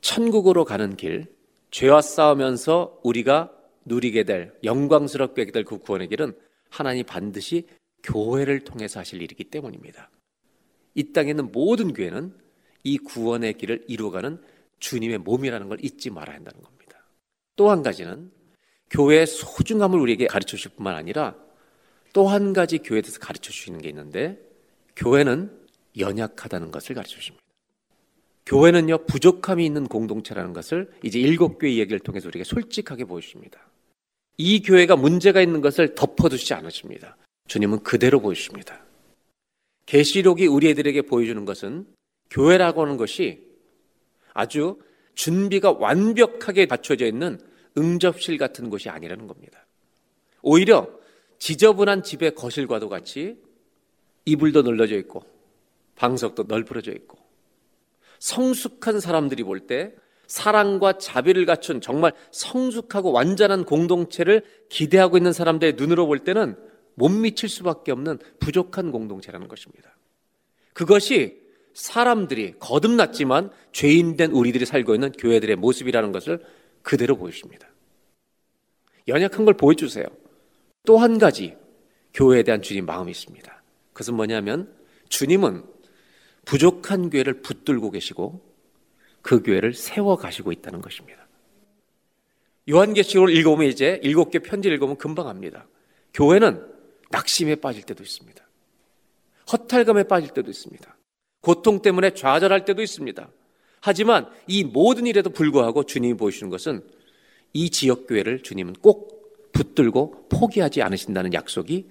천국으로 가는 길, 죄와 싸우면서 우리가 누리게 될 영광스럽게 될 그 구원의 길은 하나님 반드시 교회를 통해서 하실 일이기 때문입니다. 이 땅에 있는 모든 교회는 이 구원의 길을 이루어가는 주님의 몸이라는 걸 잊지 말아야 한다는 겁니다. 또 한 가지는 교회의 소중함을 우리에게 가르쳐 주실 뿐만 아니라 또 한 가지 교회에 대해서 가르쳐 주시는 게 있는데 교회는 연약하다는 것을 가르쳐 주십니다. 교회는요 부족함이 있는 공동체라는 것을 이제 일곱 교회 이야기를 통해서 우리에게 솔직하게 보여주십니다. 이 교회가 문제가 있는 것을 덮어두지 않으십니다. 주님은 그대로 보여주십니다. 계시록이 우리 애들에게 보여주는 것은 교회라고 하는 것이 아주 준비가 완벽하게 갖춰져 있는 응접실 같은 곳이 아니라는 겁니다. 오히려 지저분한 집의 거실과도 같이 이불도 늘러져 있고 방석도 널브러져 있고 성숙한 사람들이 볼 때 사랑과 자비를 갖춘 정말 성숙하고 완전한 공동체를 기대하고 있는 사람들의 눈으로 볼 때는 못 미칠 수밖에 없는 부족한 공동체라는 것입니다. 그것이 사람들이 거듭났지만 죄인된 우리들이 살고 있는 교회들의 모습이라는 것을 그대로 보여줍니다. 연약한 걸 보여주세요. 또 한 가지 교회에 대한 주님 마음이 있습니다. 그것은 뭐냐면 주님은 부족한 교회를 붙들고 계시고 그 교회를 세워 가시고 있다는 것입니다. 요한계시록을 읽어보면 이제 일곱 개 편지를 읽어보면 금방 합니다. 교회는 낙심에 빠질 때도 있습니다. 허탈감에 빠질 때도 있습니다. 고통 때문에 좌절할 때도 있습니다. 하지만 이 모든 일에도 불구하고 주님이 보여주는 것은 이 지역교회를 주님은 꼭 붙들고 포기하지 않으신다는 약속이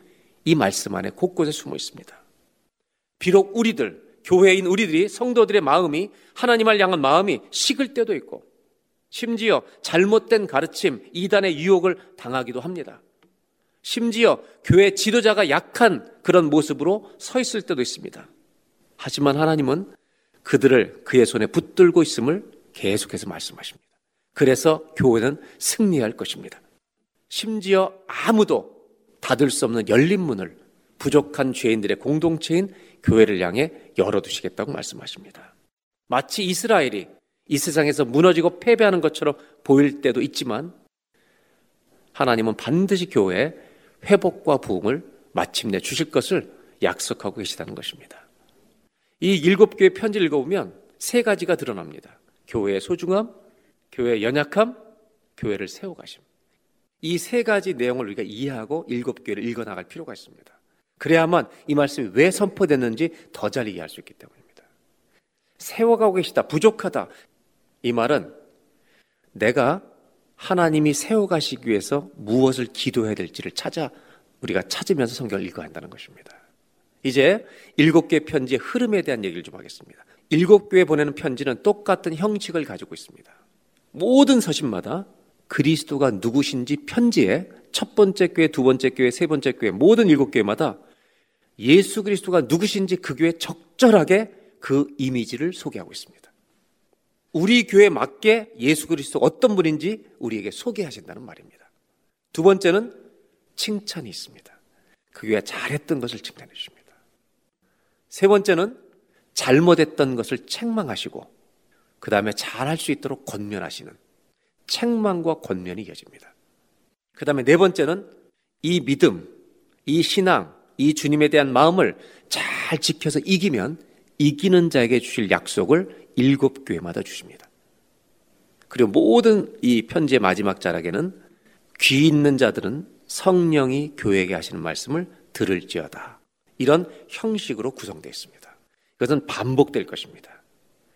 이 말씀 안에 곳곳에 숨어 있습니다. 비록 우리들, 교회인 우리들이 성도들의 마음이 하나님을 향한 마음이 식을 때도 있고 심지어 잘못된 가르침, 이단의 유혹을 당하기도 합니다. 심지어 교회 지도자가 약한 그런 모습으로 서 있을 때도 있습니다. 하지만 하나님은 그들을 그의 손에 붙들고 있음을 계속해서 말씀하십니다. 그래서 교회는 승리할 것입니다. 심지어 아무도 닫을 수 없는 열린 문을 부족한 죄인들의 공동체인 교회를 향해 열어두시겠다고 말씀하십니다. 마치 이스라엘이 이 세상에서 무너지고 패배하는 것처럼 보일 때도 있지만 하나님은 반드시 교회에 회복과 부흥을 마침내 주실 것을 약속하고 계시다는 것입니다. 이 일곱 교회 편지를 읽어보면 세 가지가 드러납니다. 교회의 소중함, 교회의 연약함, 교회를 세워가심. 이 세 가지 내용을 우리가 이해하고 일곱 교회를 읽어나갈 필요가 있습니다. 그래야만 이 말씀이 왜 선포됐는지 더 잘 이해할 수 있기 때문입니다. 세워가고 계시다, 부족하다. 이 말은 내가 하나님이 세워가시기 위해서 무엇을 기도해야 될지를 찾아 우리가 찾으면서 성경을 읽어야 한다는 것입니다. 이제 일곱 개 편지의 흐름에 대한 얘기를 좀 하겠습니다. 일곱 교회 보내는 편지는 똑같은 형식을 가지고 있습니다. 모든 서신마다 그리스도가 누구신지 편지에 첫 번째 교회, 두 번째 교회, 세 번째 교회 모든 일곱 교회마다 예수 그리스도가 누구신지 그 교회 적절하게 그 이미지를 소개하고 있습니다. 우리 교회 맞게 예수 그리스도 어떤 분인지 우리에게 소개하신다는 말입니다. 두 번째는 칭찬이 있습니다. 그 교회가 잘했던 것을 칭찬해 주십니다. 세 번째는 잘못했던 것을 책망하시고 그 다음에 잘할 수 있도록 권면하시는 책망과 권면이 이어집니다. 그 다음에 네 번째는 이 믿음, 이 신앙, 이 주님에 대한 마음을 잘 지켜서 이기면 이기는 자에게 주실 약속을 일곱 교회마다 주십니다. 그리고 모든 이 편지의 마지막 자락에는 귀 있는 자들은 성령이 교회에게 하시는 말씀을 들을지어다. 이런 형식으로 구성되어 있습니다. 이것은 반복될 것입니다.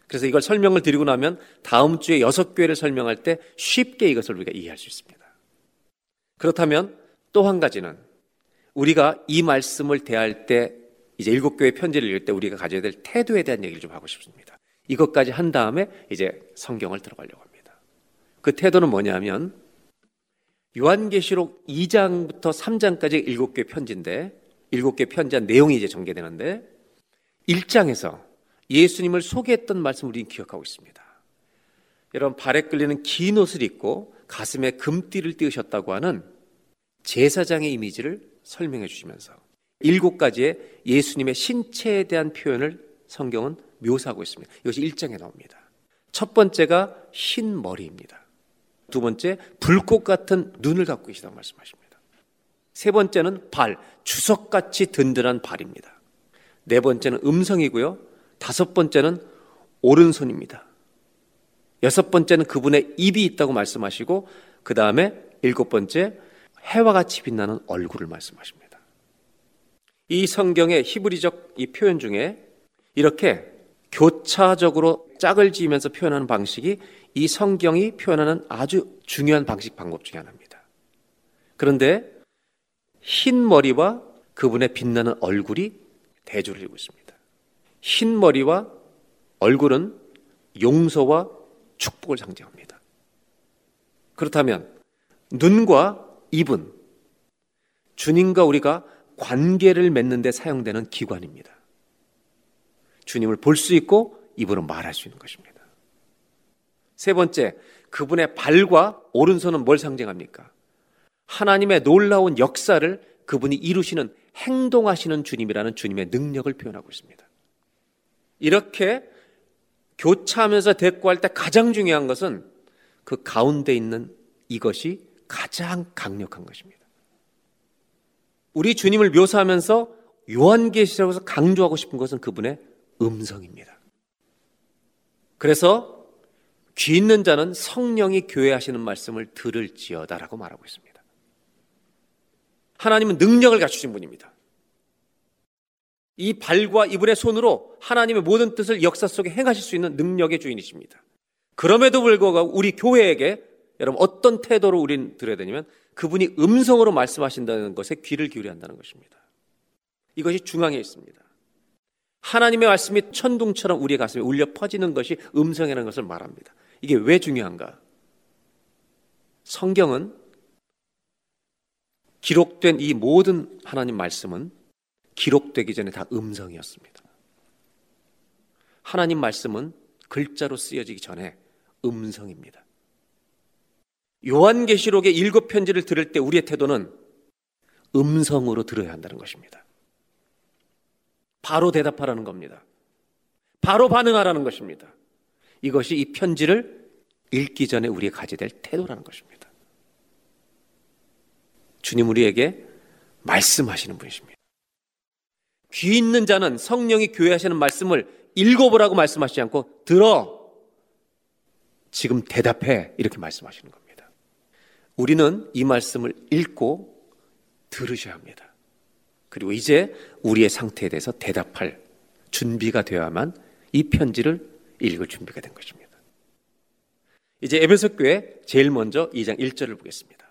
그래서 이걸 설명을 드리고 나면 다음 주에 여섯 교회를 설명할 때 쉽게 이것을 우리가 이해할 수 있습니다. 그렇다면 또 한 가지는 우리가 이 말씀을 대할 때 이제 일곱 교회 편지를 읽을 때 우리가 가져야 될 태도에 대한 얘기를 좀 하고 싶습니다. 이것까지 한 다음에 이제 성경을 들어가려고 합니다. 그 태도는 뭐냐면 요한계시록 2장부터 3장까지 일곱 개 편지인데 일곱 개 편지한 내용이 이제 전개되는데 1장에서 예수님을 소개했던 말씀 우리는 기억하고 있습니다. 여러분 발에 끌리는 긴 옷을 입고 가슴에 금띠를 띄우셨다고 하는 제사장의 이미지를 설명해 주시면서 일곱 가지의 예수님의 신체에 대한 표현을 성경은 묘사하고 있습니다. 이것이 1장에 나옵니다. 첫 번째가 흰 머리입니다. 두 번째 불꽃 같은 눈을 갖고 계시다고 말씀하십니다. 세 번째는 발, 주석같이 든든한 발입니다. 네 번째는 음성이고요. 다섯 번째는 오른손입니다. 여섯 번째는 그분의 입이 있다고 말씀하시고 그 다음에 일곱 번째 해와 같이 빛나는 얼굴을 말씀하십니다. 이 성경의 히브리적 이 표현 중에 이렇게 교차적으로 짝을 지으면서 표현하는 방식이 이 성경이 표현하는 아주 중요한 방식 방법 중에 하나입니다. 그런데 흰 머리와 그분의 빛나는 얼굴이 대조를 이루고 있습니다. 흰 머리와 얼굴은 용서와 축복을 상징합니다. 그렇다면 눈과 입은 주님과 우리가 관계를 맺는 데 사용되는 기관입니다. 주님을 볼 수 있고 입으로 말할 수 있는 것입니다. 세 번째, 그분의 발과 오른손은 뭘 상징합니까? 하나님의 놀라운 역사를 그분이 이루시는 행동하시는 주님이라는 주님의 능력을 표현하고 있습니다. 이렇게 교차하면서 대꾸할 때 가장 중요한 것은 그 가운데 있는 이것이 가장 강력한 것입니다. 우리 주님을 묘사하면서 요한계시록에서 강조하고 싶은 것은 그분의 음성입니다. 그래서 귀 있는 자는 성령이 교회하시는 말씀을 들을지어다라고 말하고 있습니다. 하나님은 능력을 갖추신 분입니다. 이 발과 이분의 손으로 하나님의 모든 뜻을 역사 속에 행하실 수 있는 능력의 주인이십니다. 그럼에도 불구하고 우리 교회에게 여러분 어떤 태도로 우리는 들어야 되냐면 그분이 음성으로 말씀하신다는 것에 귀를 기울여야 한다는 것입니다. 이것이 중앙에 있습니다. 하나님의 말씀이 천둥처럼 우리의 가슴에 울려 퍼지는 것이 음성이라는 것을 말합니다. 이게 왜 중요한가? 성경은 기록된 이 모든 하나님 말씀은 기록되기 전에 다 음성이었습니다. 하나님 말씀은 글자로 쓰여지기 전에 음성입니다. 요한계시록의 일곱 편지를 들을 때 우리의 태도는 음성으로 들어야 한다는 것입니다. 바로 대답하라는 겁니다. 바로 반응하라는 것입니다. 이것이 이 편지를 읽기 전에 우리가 가져야 될 태도라는 것입니다. 주님 우리에게 말씀하시는 분이십니다. 귀 있는 자는 성령이 교회하시는 말씀을 읽어보라고 말씀하시지 않고 들어 지금 대답해 이렇게 말씀하시는 겁니다. 우리는 이 말씀을 읽고 들으셔야 합니다. 그리고 이제 우리의 상태에 대해서 대답할 준비가 되어야만 이 편지를 읽을 준비가 된 것입니다. 이제 에베소 교회 제일 먼저 2장 1절을 보겠습니다.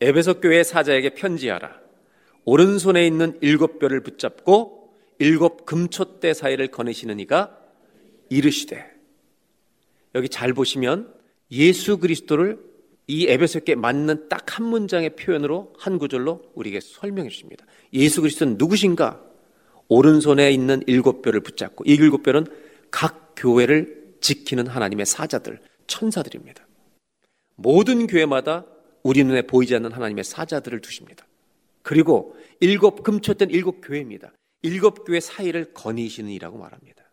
에베소 교회 사자에게 편지하라. 오른손에 있는 일곱 뼈를 붙잡고 일곱 금초대 사이를 거느시는 이가 이르시되 여기 잘 보시면 예수 그리스도를 이 에베소께 맞는 딱 한 문장의 표현으로 한 구절로 우리에게 설명해 주십니다. 예수 그리스도는 누구신가? 오른손에 있는 일곱 뼈를 붙잡고 이 일곱 뼈는 각 교회를 지키는 하나님의 사자들, 천사들입니다. 모든 교회마다 우리 눈에 보이지 않는 하나님의 사자들을 두십니다. 그리고 일곱 금초된 일곱 교회입니다. 일곱 교회 사이를 거니시는 이라고 말합니다.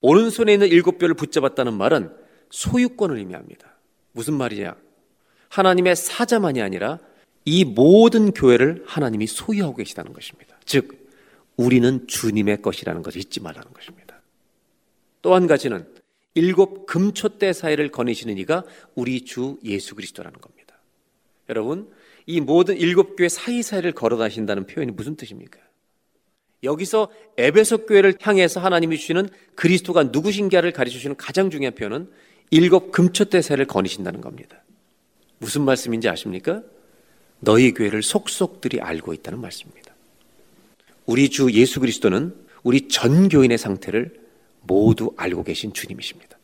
오른손에 있는 일곱 뼈를 붙잡았다는 말은 소유권을 의미합니다. 무슨 말이냐? 하나님의 사자만이 아니라 이 모든 교회를 하나님이 소유하고 계시다는 것입니다. 즉, 우리는 주님의 것이라는 것을 잊지 말라는 것입니다. 또 한 가지는 일곱 금초대 사이를 거니시는 이가 우리 주 예수 그리스도라는 겁니다. 여러분, 이 모든 일곱 교회 사이사이를 걸어 다신다는 표현이 무슨 뜻입니까? 여기서 에베소 교회를 향해서 하나님이 주시는 그리스도가 누구신가를 가르쳐 주시는 가장 중요한 표현은 일곱 금초대 사이를 거니신다는 겁니다. 무슨 말씀인지 아십니까? 너희 교회를 속속들이 알고 있다는 말씀입니다. 우리 주 예수 그리스도는 우리 전 교인의 상태를 모두 알고 계신 주님이십니다.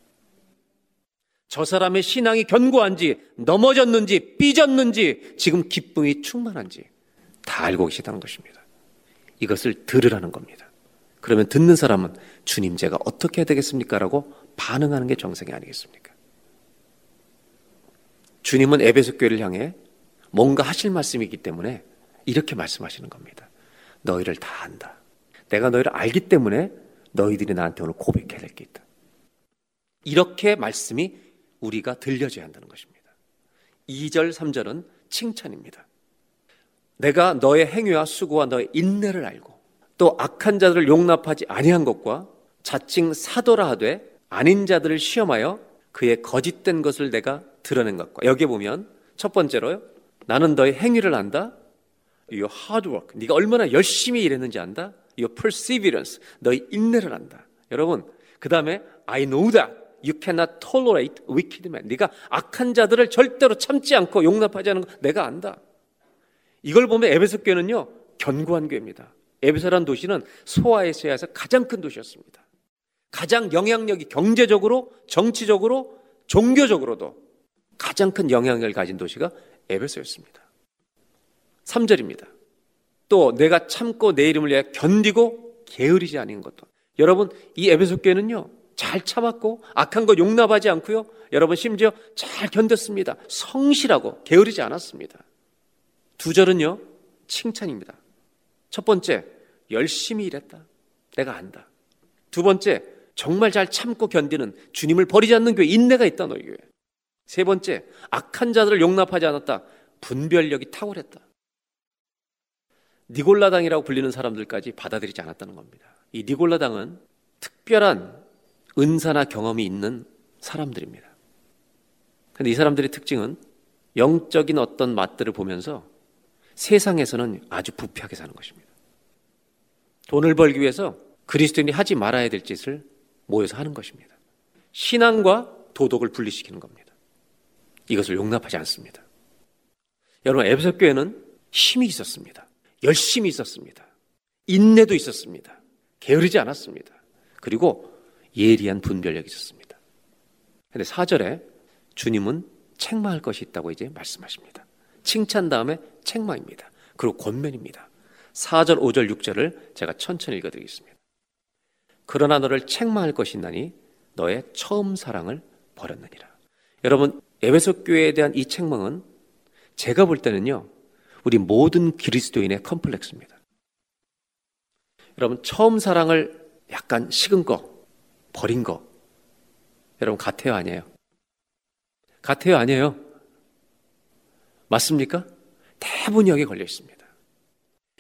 저 사람의 신앙이 견고한지, 넘어졌는지, 삐졌는지, 지금 기쁨이 충만한지 다 알고 계시다는 것입니다. 이것을 들으라는 겁니다. 그러면 듣는 사람은 주님 제가 어떻게 해야 되겠습니까? 라고 반응하는 게 정상이 아니겠습니까? 주님은 에베소 교회를 향해 뭔가 하실 말씀이기 때문에 이렇게 말씀하시는 겁니다. 너희를 다 안다. 내가 너희를 알기 때문에 너희들이 나한테 오늘 고백해야 될 게 있다. 이렇게 말씀이 우리가 들려줘야 한다는 것입니다. 2절, 3절은 칭찬입니다. 내가 너의 행위와 수고와 너의 인내를 알고 또 악한 자들을 용납하지 아니한 것과 자칭 사도라 하되 아닌 자들을 시험하여 그의 거짓된 것을 내가 드러낸 것과 여기에 보면 첫 번째로요. 나는 너의 행위를 안다. Hard work. 네가 얼마나 열심히 일했는지 안다. Your perseverance. 너의 인내를 안다. 여러분, 그 다음에 I know that you cannot tolerate wicked men. 네가 악한 자들을 절대로 참지 않고 용납하지 않는 거 내가 안다. 이걸 보면 에베소 교회는요 견고한 교회입니다. 에베소란 도시는 소아시아에서 가장 큰 도시였습니다. 가장 영향력이 경제적으로, 정치적으로, 종교적으로도 가장 큰 영향력을 가진 도시가 에베소였습니다. 3절입니다. 또 내가 참고 내 이름을 위해 견디고 게으르지 않은 것도. 여러분, 이 에베소 교회는요. 잘 참았고 악한 거 용납하지 않고요. 여러분 심지어 잘 견뎠습니다. 성실하고 게으르지 않았습니다. 두 절은요. 칭찬입니다. 첫 번째, 열심히 일했다. 내가 안다. 두 번째, 정말 잘 참고 견디는 주님을 버리지 않는 교회 인내가 있다 너희 교회. 세 번째, 악한 자들을 용납하지 않았다. 분별력이 탁월했다. 니골라당이라고 불리는 사람들까지 받아들이지 않았다는 겁니다. 이 니골라당은 특별한 은사나 경험이 있는 사람들입니다. 근데 이 사람들의 특징은 영적인 어떤 맛들을 보면서 세상에서는 아주 부패하게 사는 것입니다. 돈을 벌기 위해서 그리스도인이 하지 말아야 될 짓을 모여서 하는 것입니다. 신앙과 도덕을 분리시키는 겁니다. 이것을 용납하지 않습니다. 여러분, 에베소 교회는 힘이 있었습니다. 열심히 있었습니다. 인내도 있었습니다. 게으르지 않았습니다. 그리고 예리한 분별력이 있었습니다. 근데 4절에 주님은 책망할 것이 있다고 이제 말씀하십니다. 칭찬 다음에 책망입니다. 그리고 권면입니다. 4절, 5절, 6절을 제가 천천히 읽어드리겠습니다. 그러나 너를 책망할 것이 있나니 너의 처음 사랑을 버렸느니라. 여러분, 에베소 교회에 대한 이 책망은 제가 볼 때는요, 우리 모든 그리스도인의 컴플렉스입니다. 여러분, 처음 사랑을 약간 식은 거, 버린 거. 여러분, 같아요, 아니에요? 같아요, 아니에요? 맞습니까? 대부분 여기에 걸려 있습니다.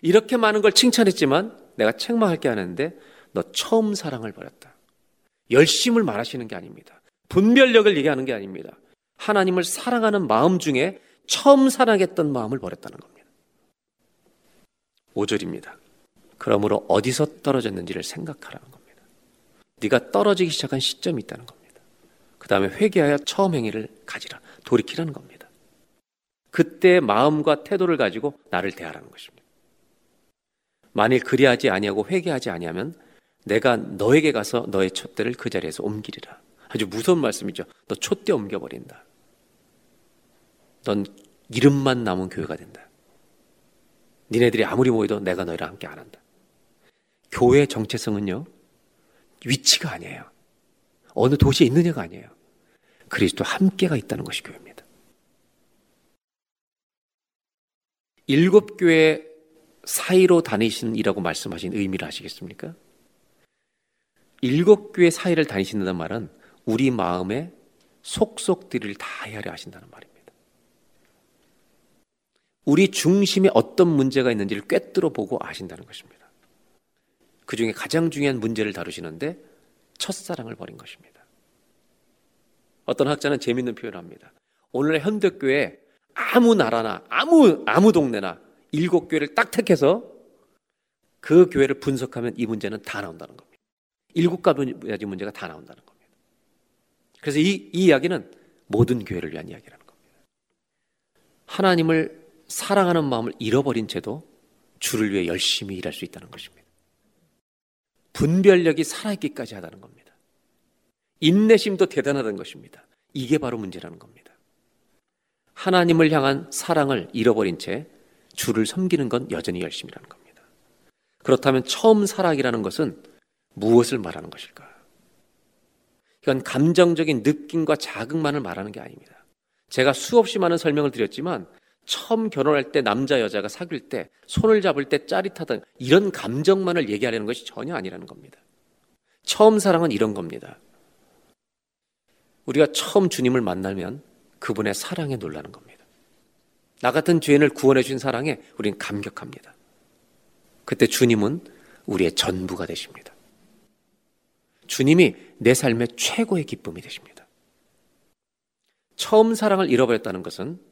이렇게 많은 걸 칭찬했지만 내가 책망할 게 하는데 너 처음 사랑을 버렸다. 열심을 말하시는 게 아닙니다. 분별력을 얘기하는 게 아닙니다. 하나님을 사랑하는 마음 중에 처음 사랑했던 마음을 버렸다는 겁니다. 5절입니다. 그러므로 어디서 떨어졌는지를 생각하라는 겁니다. 네가 떨어지기 시작한 시점이 있다는 겁니다. 그 다음에 회개하여 처음 행위를 가지라. 돌이키라는 겁니다. 그때 마음과 태도를 가지고 나를 대하라는 것입니다. 만일 그리하지 아니하고 회개하지 아니하면 내가 너에게 가서 너의 촛대를 그 자리에서 옮기리라. 아주 무서운 말씀이죠. 너 촛대 옮겨버린다. 넌 이름만 남은 교회가 된다. 니네들이 아무리 모여도 내가 너희랑 함께 안 한다. 교회의 정체성은요, 위치가 아니에요. 어느 도시에 있느냐가 아니에요. 그리스도 함께가 있다는 것이 교회입니다. 일곱 교회 사이로 다니시는이라고 말씀하신 의미를 아시겠습니까? 일곱 교회 사이를 다니신다는 말은 우리 마음의 속속들을 다 헤아려 하신다는 말입니다. 우리 중심에 어떤 문제가 있는지를 꿰뚫어 보고 아신다는 것입니다. 그 중에 가장 중요한 문제를 다루시는데 첫사랑을 버린 것입니다. 어떤 학자는 재밌는 표현을 합니다. 오늘의 현대교회 아무 나라나 아무 아무 동네나 일곱 교회를 딱 택해서 그 교회를 분석하면 이 문제는 다 나온다는 겁니다. 일곱 가지 문제가 다 나온다는 겁니다. 그래서 이, 이 이야기는 모든 교회를 위한 이야기라는 겁니다. 하나님을 사랑하는 마음을 잃어버린 채도 주를 위해 열심히 일할 수 있다는 것입니다. 분별력이 살아있기까지 하다는 겁니다. 인내심도 대단하다는 것입니다. 이게 바로 문제라는 겁니다. 하나님을 향한 사랑을 잃어버린 채 주를 섬기는 건 여전히 열심이라는 겁니다. 그렇다면 처음 사랑이라는 것은 무엇을 말하는 것일까? 이건 감정적인 느낌과 자극만을 말하는 게 아닙니다. 제가 수없이 많은 설명을 드렸지만 처음 결혼할 때 남자 여자가 사귈 때 손을 잡을 때 짜릿하던 이런 감정만을 얘기하려는 것이 전혀 아니라는 겁니다. 처음 사랑은 이런 겁니다. 우리가 처음 주님을 만나면 그분의 사랑에 놀라는 겁니다. 나 같은 죄인을 구원해 주신 사랑에 우리는 감격합니다. 그때 주님은 우리의 전부가 되십니다. 주님이 내 삶의 최고의 기쁨이 되십니다. 처음 사랑을 잃어버렸다는 것은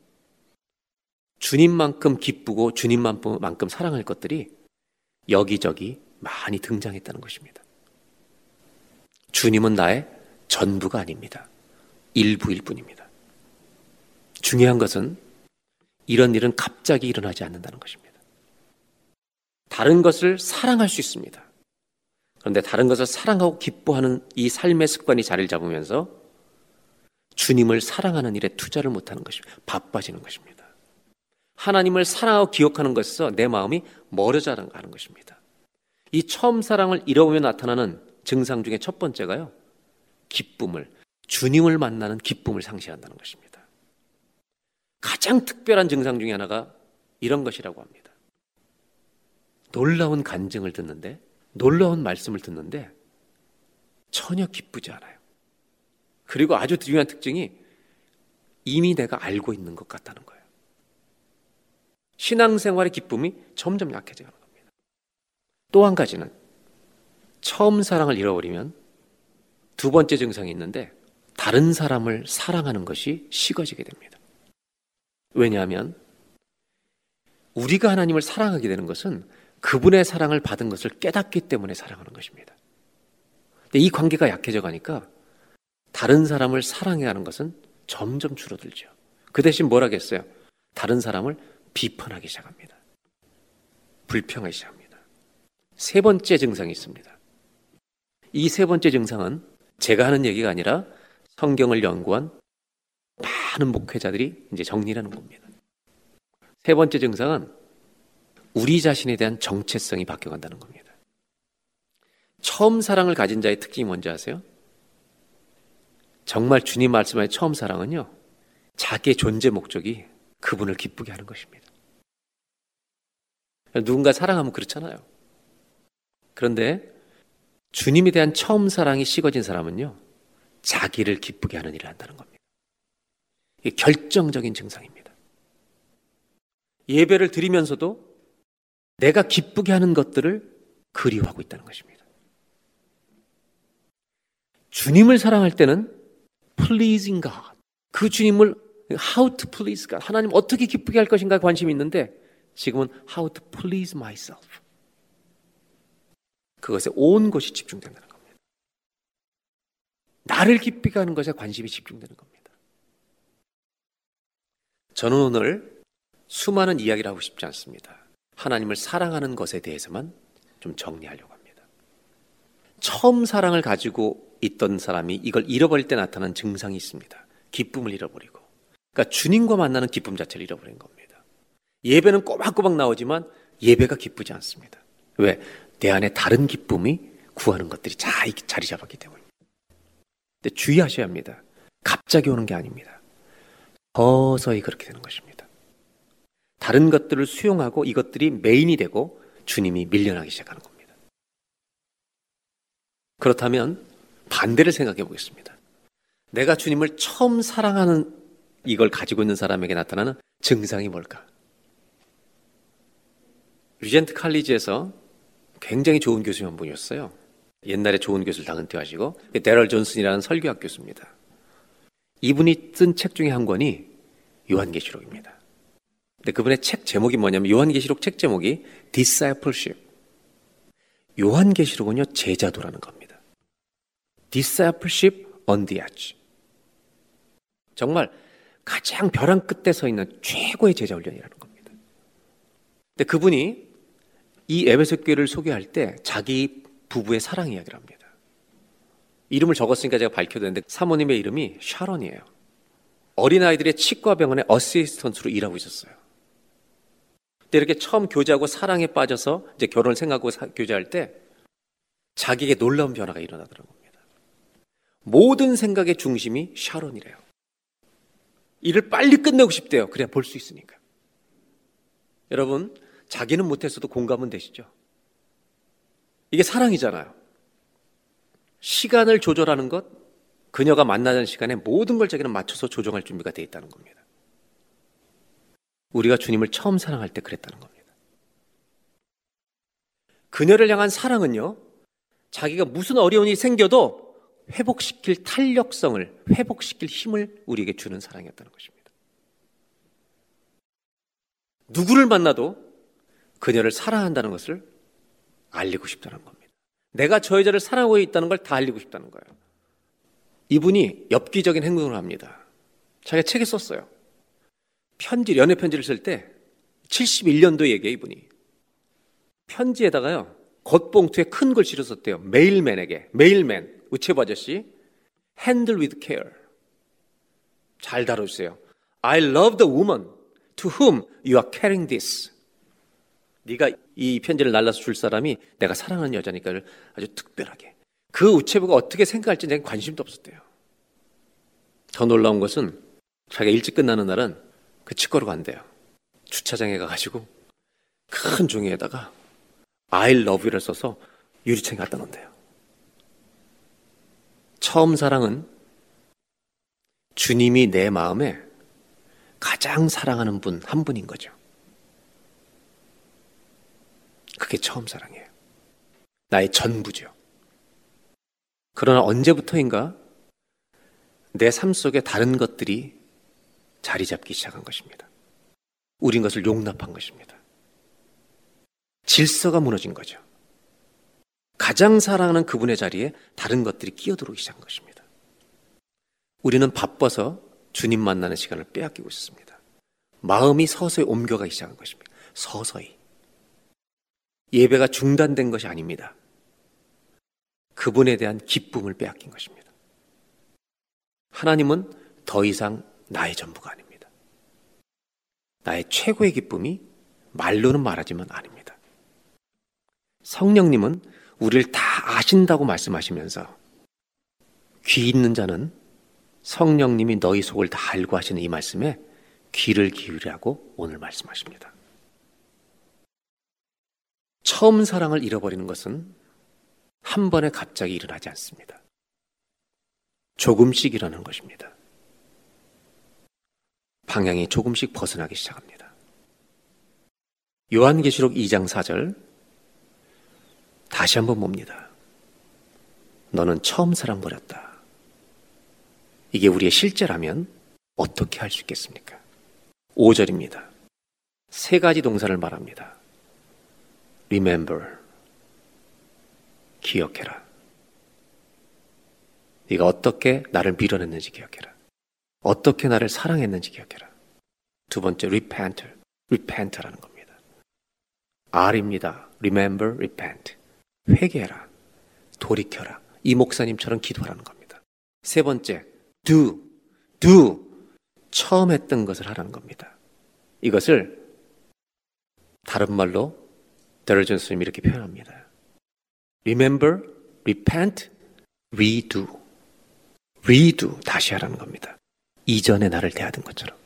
주님만큼 기쁘고 주님만큼 사랑할 것들이 여기저기 많이 등장했다는 것입니다. 주님은 나의 전부가 아닙니다. 일부일 뿐입니다. 중요한 것은 이런 일은 갑자기 일어나지 않는다는 것입니다. 다른 것을 사랑할 수 있습니다. 그런데 다른 것을 사랑하고 기뻐하는 이 삶의 습관이 자리를 잡으면서 주님을 사랑하는 일에 투자를 못하는 것입니다. 바빠지는 것입니다. 하나님을 사랑하고 기억하는 것에서 내 마음이 멀어져 가는 것입니다. 이 처음 사랑을 잃어보면 나타나는 증상 중에 첫 번째가요. 기쁨을, 주님을 만나는 기쁨을 상실한다는 것입니다. 가장 특별한 증상 중에 하나가 이런 것이라고 합니다. 놀라운 간증을 듣는데 놀라운 말씀을 듣는데 전혀 기쁘지 않아요. 그리고 아주 중요한 특징이 이미 내가 알고 있는 것 같다는 거예요. 신앙생활의 기쁨이 점점 약해져가는 겁니다. 또 한 가지는 처음 사랑을 잃어버리면 두 번째 증상이 있는데 다른 사람을 사랑하는 것이 식어지게 됩니다. 왜냐하면 우리가 하나님을 사랑하게 되는 것은 그분의 사랑을 받은 것을 깨닫기 때문에 사랑하는 것입니다. 근데 이 관계가 약해져 가니까 다른 사람을 사랑해 하는 것은 점점 줄어들죠. 그 대신 뭘 하겠어요? 다른 사람을 비판하기 시작합니다. 불평하기 시작합니다. 세 번째 증상이 있습니다. 이 세 번째 증상은 제가 하는 얘기가 아니라 성경을 연구한 많은 목회자들이 이제 정리하는 겁니다. 세 번째 증상은 우리 자신에 대한 정체성이 바뀌어간다는 겁니다. 처음 사랑을 가진 자의 특징이 뭔지 아세요? 정말 주님 말씀하신 처음 사랑은요, 자기의 존재 목적이 그분을 기쁘게 하는 것입니다. 누군가 사랑하면 그렇잖아요. 그런데 주님에 대한 처음 사랑이 식어진 사람은요, 자기를 기쁘게 하는 일을 한다는 겁니다. 이게 결정적인 증상입니다. 예배를 드리면서도 내가 기쁘게 하는 것들을 그리워하고 있다는 것입니다. 주님을 사랑할 때는 pleasing God. 그 주님을 how to please God. 하나님 어떻게 기쁘게 할 것인가 관심이 있는데 지금은 how to please myself. 그것에 온 것이 집중된다는 겁니다. 나를 기쁘게 하는 것에 관심이 집중되는 겁니다. 저는 오늘 수많은 이야기를 하고 싶지 않습니다. 하나님을 사랑하는 것에 대해서만 좀 정리하려고 합니다. 처음 사랑을 가지고 있던 사람이 이걸 잃어버릴 때 나타나는 증상이 있습니다. 기쁨을 잃어버리고. 그러니까 주님과 만나는 기쁨 자체를 잃어버린 겁니다. 예배는 꼬박꼬박 나오지만 예배가 기쁘지 않습니다. 왜? 내 안에 다른 기쁨이 구하는 것들이 잘 자리 잡았기 때문입니다. 근데 주의하셔야 합니다. 갑자기 오는 게 아닙니다. 서서히 그렇게 되는 것입니다. 다른 것들을 수용하고 이것들이 main이 되고 주님이 밀려나기 시작하는 겁니다. 그렇다면 반대를 생각해 보겠습니다. 내가 주님을 처음 사랑하는 이걸 가지고 있는 사람에게 나타나는 증상이 뭘까? 리젠트 칼리지에서 굉장히 좋은 교수 한 분이었어요. 옛날에 좋은 교수를 다 은퇴하시고 데럴 존슨이라는 설교학 교수입니다. 이분이 쓴 책 중에 한 권이 요한계시록입니다. 근데 그분의 책 제목이 뭐냐면 요한계시록 책 제목이 Discipleship. 요한계시록은요 제자도라는 겁니다. Discipleship on the edge. 정말 가장 벼랑 끝에 서 있는 최고의 제자 훈련이라는 겁니다. 근데 그분이 이 에베소 교회를 소개할 때 자기 부부의 사랑 이야기를 합니다. 이름을 적었으니까 제가 밝혀도 되는데 사모님의 이름이 샤론이에요. 어린아이들의 치과병원의 어시스턴트로 일하고 있었어요. 근데 이렇게 처음 교제하고 사랑에 빠져서 이제 결혼을 생각하고 사, 교제할 때 자기에게 놀라운 변화가 일어나더라는 겁니다. 모든 생각의 중심이 샤론이래요. 일을 빨리 끝내고 싶대요. 그래야 볼 수 있으니까. 여러분, 자기는 못했어도 공감은 되시죠? 이게 사랑이잖아요. 시간을 조절하는 것, 그녀가 만나는 시간에 모든 걸 자기는 맞춰서 조정할 준비가 되어 있다는 겁니다. 우리가 주님을 처음 사랑할 때 그랬다는 겁니다. 그녀를 향한 사랑은요, 자기가 무슨 어려움이 생겨도 회복시킬 탄력성을, 회복시킬 힘을 우리에게 주는 사랑이었다는 것입니다. 누구를 만나도 그녀를 사랑한다는 것을 알리고 싶다는 겁니다. 내가 저 여자를 사랑하고 있다는 걸 다 알리고 싶다는 거예요. 이분이 엽기적인 행동을 합니다. 자기가 책에 썼어요. 편지, 연애 편지를 쓸 때 71년도 얘기해 이분이. 편지에다가요. 겉봉투에 큰 글씨를 썼대요. 메일맨에게. 메일맨. 우체부 아저씨. Handle with care. 잘 다뤄주세요. I love the woman to whom you are carrying this. 네가 이 편지를 날라서 줄 사람이 내가 사랑하는 여자니까 아주 특별하게. 그 우체부가 어떻게 생각할지 내가 관심도 없었대요. 더 놀라운 것은 자기가 일찍 끝나는 날은 그 치과로 간대요. 주차장에 가가지고 큰 종이에다가 I love you를 써서 유리창에 갖다 놓는데요. 처음 사랑은 주님이 내 마음에 가장 사랑하는 분 한 분인 거죠. 그게 처음 사랑이에요. 나의 전부죠. 그러나 언제부터인가 내 삶 속에 다른 것들이 자리 잡기 시작한 것입니다. 우린 것을 용납한 것입니다. 질서가 무너진 거죠. 가장 사랑하는 그분의 자리에 다른 것들이 끼어들어오기 시작한 것입니다. 우리는 바빠서 주님 만나는 시간을 빼앗기고 있습니다. 마음이 서서히 옮겨가기 시작한 것입니다. 서서히. 예배가 중단된 것이 아닙니다. 그분에 대한 기쁨을 빼앗긴 것입니다. 하나님은 더 이상 나의 전부가 아닙니다. 나의 최고의 기쁨이 말로는 말하지만 아닙니다. 성령님은 우리를 다 아신다고 말씀하시면서 귀 있는 자는 성령님이 너희 속을 다 알고 하시는 이 말씀에 귀를 기울이라고 오늘 말씀하십니다. 처음 사랑을 잃어버리는 것은 한 번에 갑자기 일어나지 않습니다. 조금씩 일어나는 것입니다. 방향이 조금씩 벗어나기 시작합니다. 요한계시록 2장 4절 다시 한번 봅니다. 너는 처음 사랑 버렸다. 이게 우리의 실제라면 어떻게 할 수 있겠습니까? 5절입니다. 세 가지 동사를 말합니다. Remember. 기억해라. 네가 어떻게 나를 밀어냈는지 기억해라. 어떻게 나를 사랑했는지 기억해라. 두 번째, repent. repent라는 겁니다. R입니다. remember, repent. 회개해라. 돌이켜라. 이 목사님처럼 기도하라는 겁니다. 세 번째, do. do. 처음 했던 것을 하라는 겁니다. 이것을 다른 말로 데러전 스님이 이렇게 표현합니다. Remember, repent, redo. redo. 다시 하라는 겁니다. 이전에 나를 대하던 것처럼.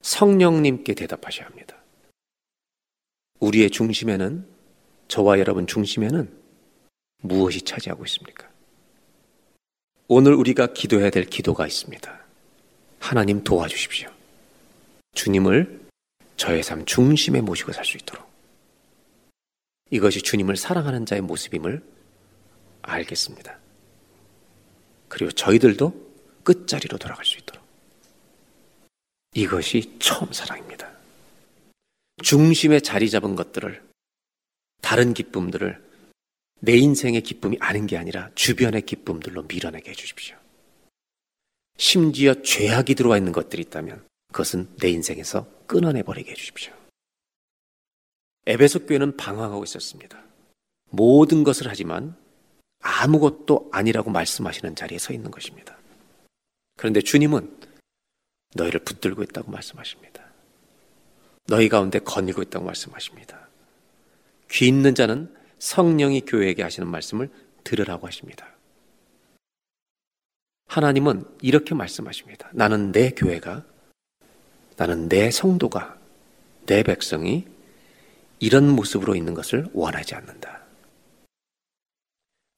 성령님께 대답하셔야 합니다. 우리의 중심에는 저와 여러분 중심에는 무엇이 차지하고 있습니까? 오늘 우리가 기도해야 될 기도가 있습니다. 하나님 도와주십시오. 주님을 저의 삶 중심에 모시고 살 수 있도록. 이것이 주님을 사랑하는 자의 모습임을 알겠습니다. 그리고 저희들도 끝자리로 돌아갈 수 있도록. 이것이 처음 사랑입니다. 중심에 자리 잡은 것들을, 다른 기쁨들을 내 인생의 기쁨이 아닌 게 아니라 주변의 기쁨들로 밀어내게 해주십시오. 심지어 죄악이 들어와 있는 것들이 있다면 그것은 내 인생에서 끊어내 버리게 해주십시오. 에베소 교회는 방황하고 있었습니다. 모든 것을 하지만 아무것도 아니라고 말씀하시는 자리에 서 있는 것입니다. 그런데 주님은 너희를 붙들고 있다고 말씀하십니다. 너희 가운데 거니고 있다고 말씀하십니다. 귀 있는 자는 성령이 교회에게 하시는 말씀을 들으라고 하십니다. 하나님은 이렇게 말씀하십니다. 나는 내 교회가, 나는 내 성도가, 내 백성이 이런 모습으로 있는 것을 원하지 않는다.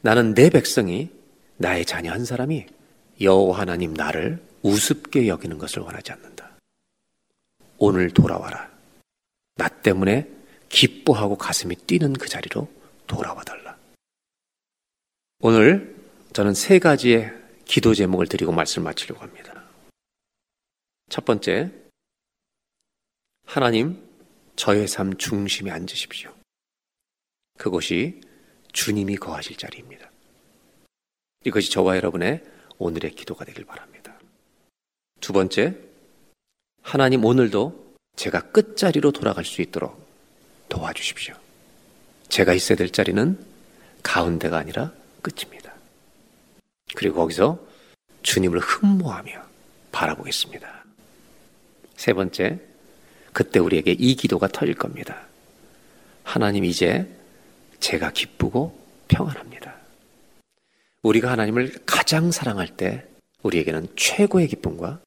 나는 내 백성이 나의 자녀 한 사람이 여호와 하나님 나를 우습게 여기는 것을 원하지 않는다. 오늘 돌아와라. 나 때문에 기뻐하고 가슴이 뛰는 그 자리로 돌아와 달라. 오늘 저는 세 가지의 기도 제목을 드리고 말씀 마치려고 합니다. 첫 번째, 하나님, 저의 삶 중심에 앉으십시오. 그곳이 주님이 거하실 자리입니다. 이것이 저와 여러분의 오늘의 기도가 되길 바랍니다. 두 번째, 하나님 오늘도 제가 끝자리로 돌아갈 수 있도록 도와주십시오. 제가 있어야 될 자리는 가운데가 아니라 끝입니다. 그리고 거기서 주님을 흠모하며 바라보겠습니다. 세 번째, 그때 우리에게 이 기도가 터질 겁니다. 하나님 이제 제가 기쁘고 평안합니다. 우리가 하나님을 가장 사랑할 때 우리에게는 최고의 기쁨과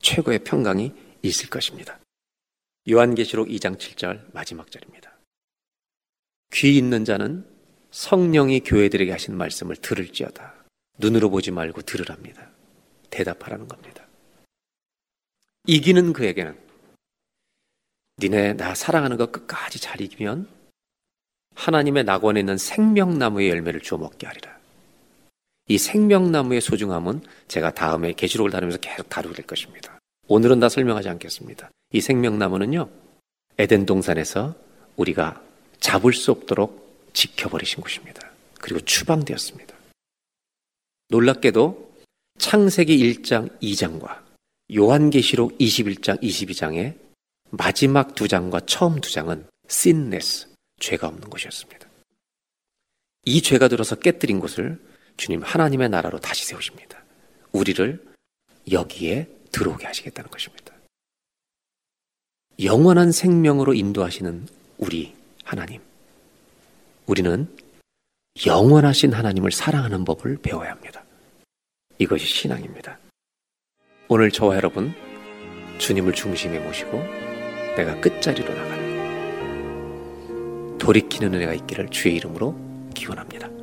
최고의 평강이 있을 것입니다. 요한계시록 2장 7절 마지막 절입니다. 귀 있는 자는 성령이 교회들에게 하신 말씀을 들을지어다. 눈으로 보지 말고 들으랍니다. 대답하라는 겁니다. 이기는 그에게는 니네 나 사랑하는 것 끝까지 잘 이기면 하나님의 낙원에 있는 생명나무의 열매를 주워 먹게 하리라. 이 생명나무의 소중함은 제가 다음에 계시록을 다루면서 계속 다루게 될 것입니다. 오늘은 다 설명하지 않겠습니다. 이 생명나무는요, 에덴 동산에서 우리가 잡을 수 없도록 지켜버리신 곳입니다. 그리고 추방되었습니다. 놀랍게도 창세기 1장 2장과 요한계시록 21장 22장의 마지막 두 장과 처음 두 장은 신네스, 죄가 없는 것이었습니다. 이 죄가 들어서 깨뜨린 곳을 주님 하나님의 나라로 다시 세우십니다. 우리를 여기에 들어오게 하시겠다는 것입니다. 영원한 생명으로 인도하시는 우리 하나님. 우리는 영원하신 하나님을 사랑하는 법을 배워야 합니다. 이것이 신앙입니다. 오늘 저와 여러분, 주님을 중심에 모시고 내가 끝자리로 나가는 돌이키는 은혜가 있기를 주의 이름으로 기원합니다.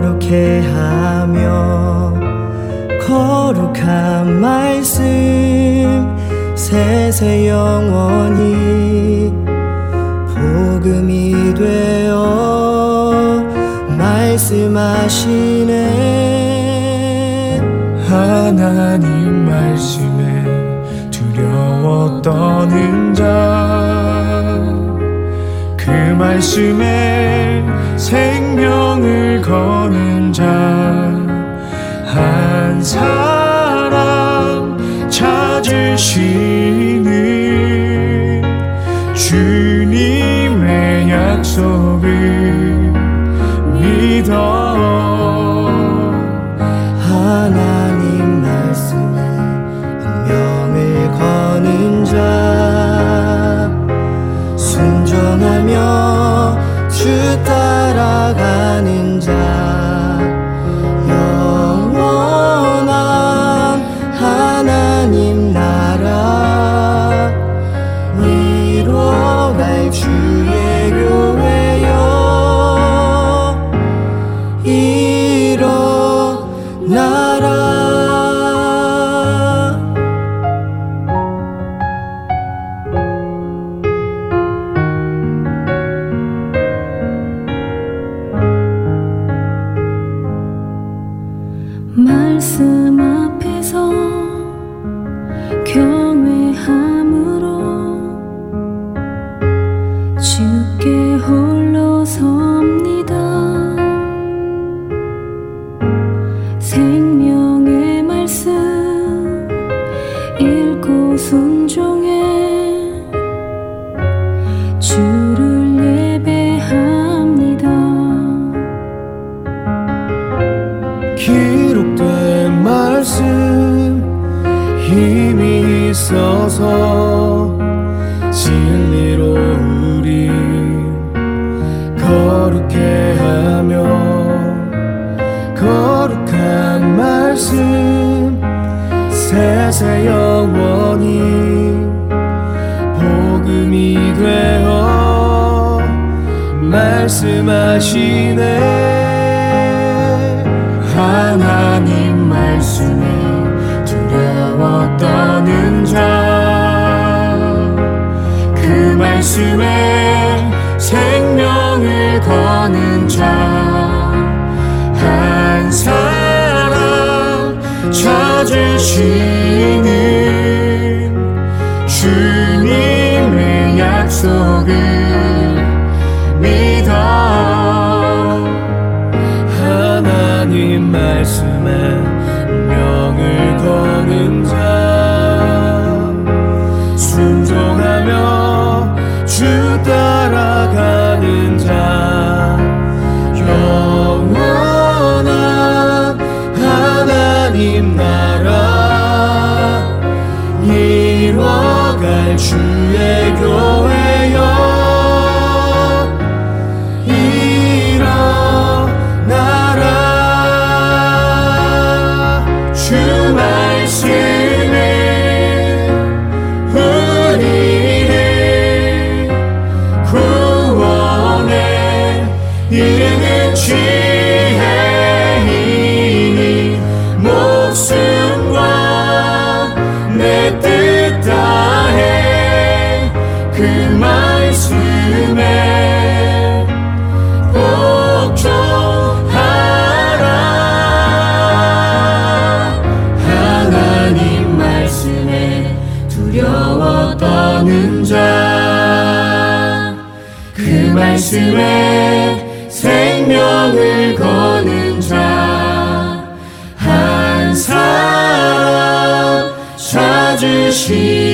경외하며 거룩한 말씀 세세 영원히 복음이 되어 말씀하시네. 하나님 말씀에 두려워 떠는 자 그 말씀에 생명을 거는 자 한 사람 찾으시 힘이 있어서 진리로 우리 거룩해 하며 거룩한 말씀 세세 영원히 복음이 되어 말씀하시네 말씀에 생명을 거는 자 한 사람 찾으시는 떠는 자 그 말씀에 생명을 거는 자 한 사람 찾으시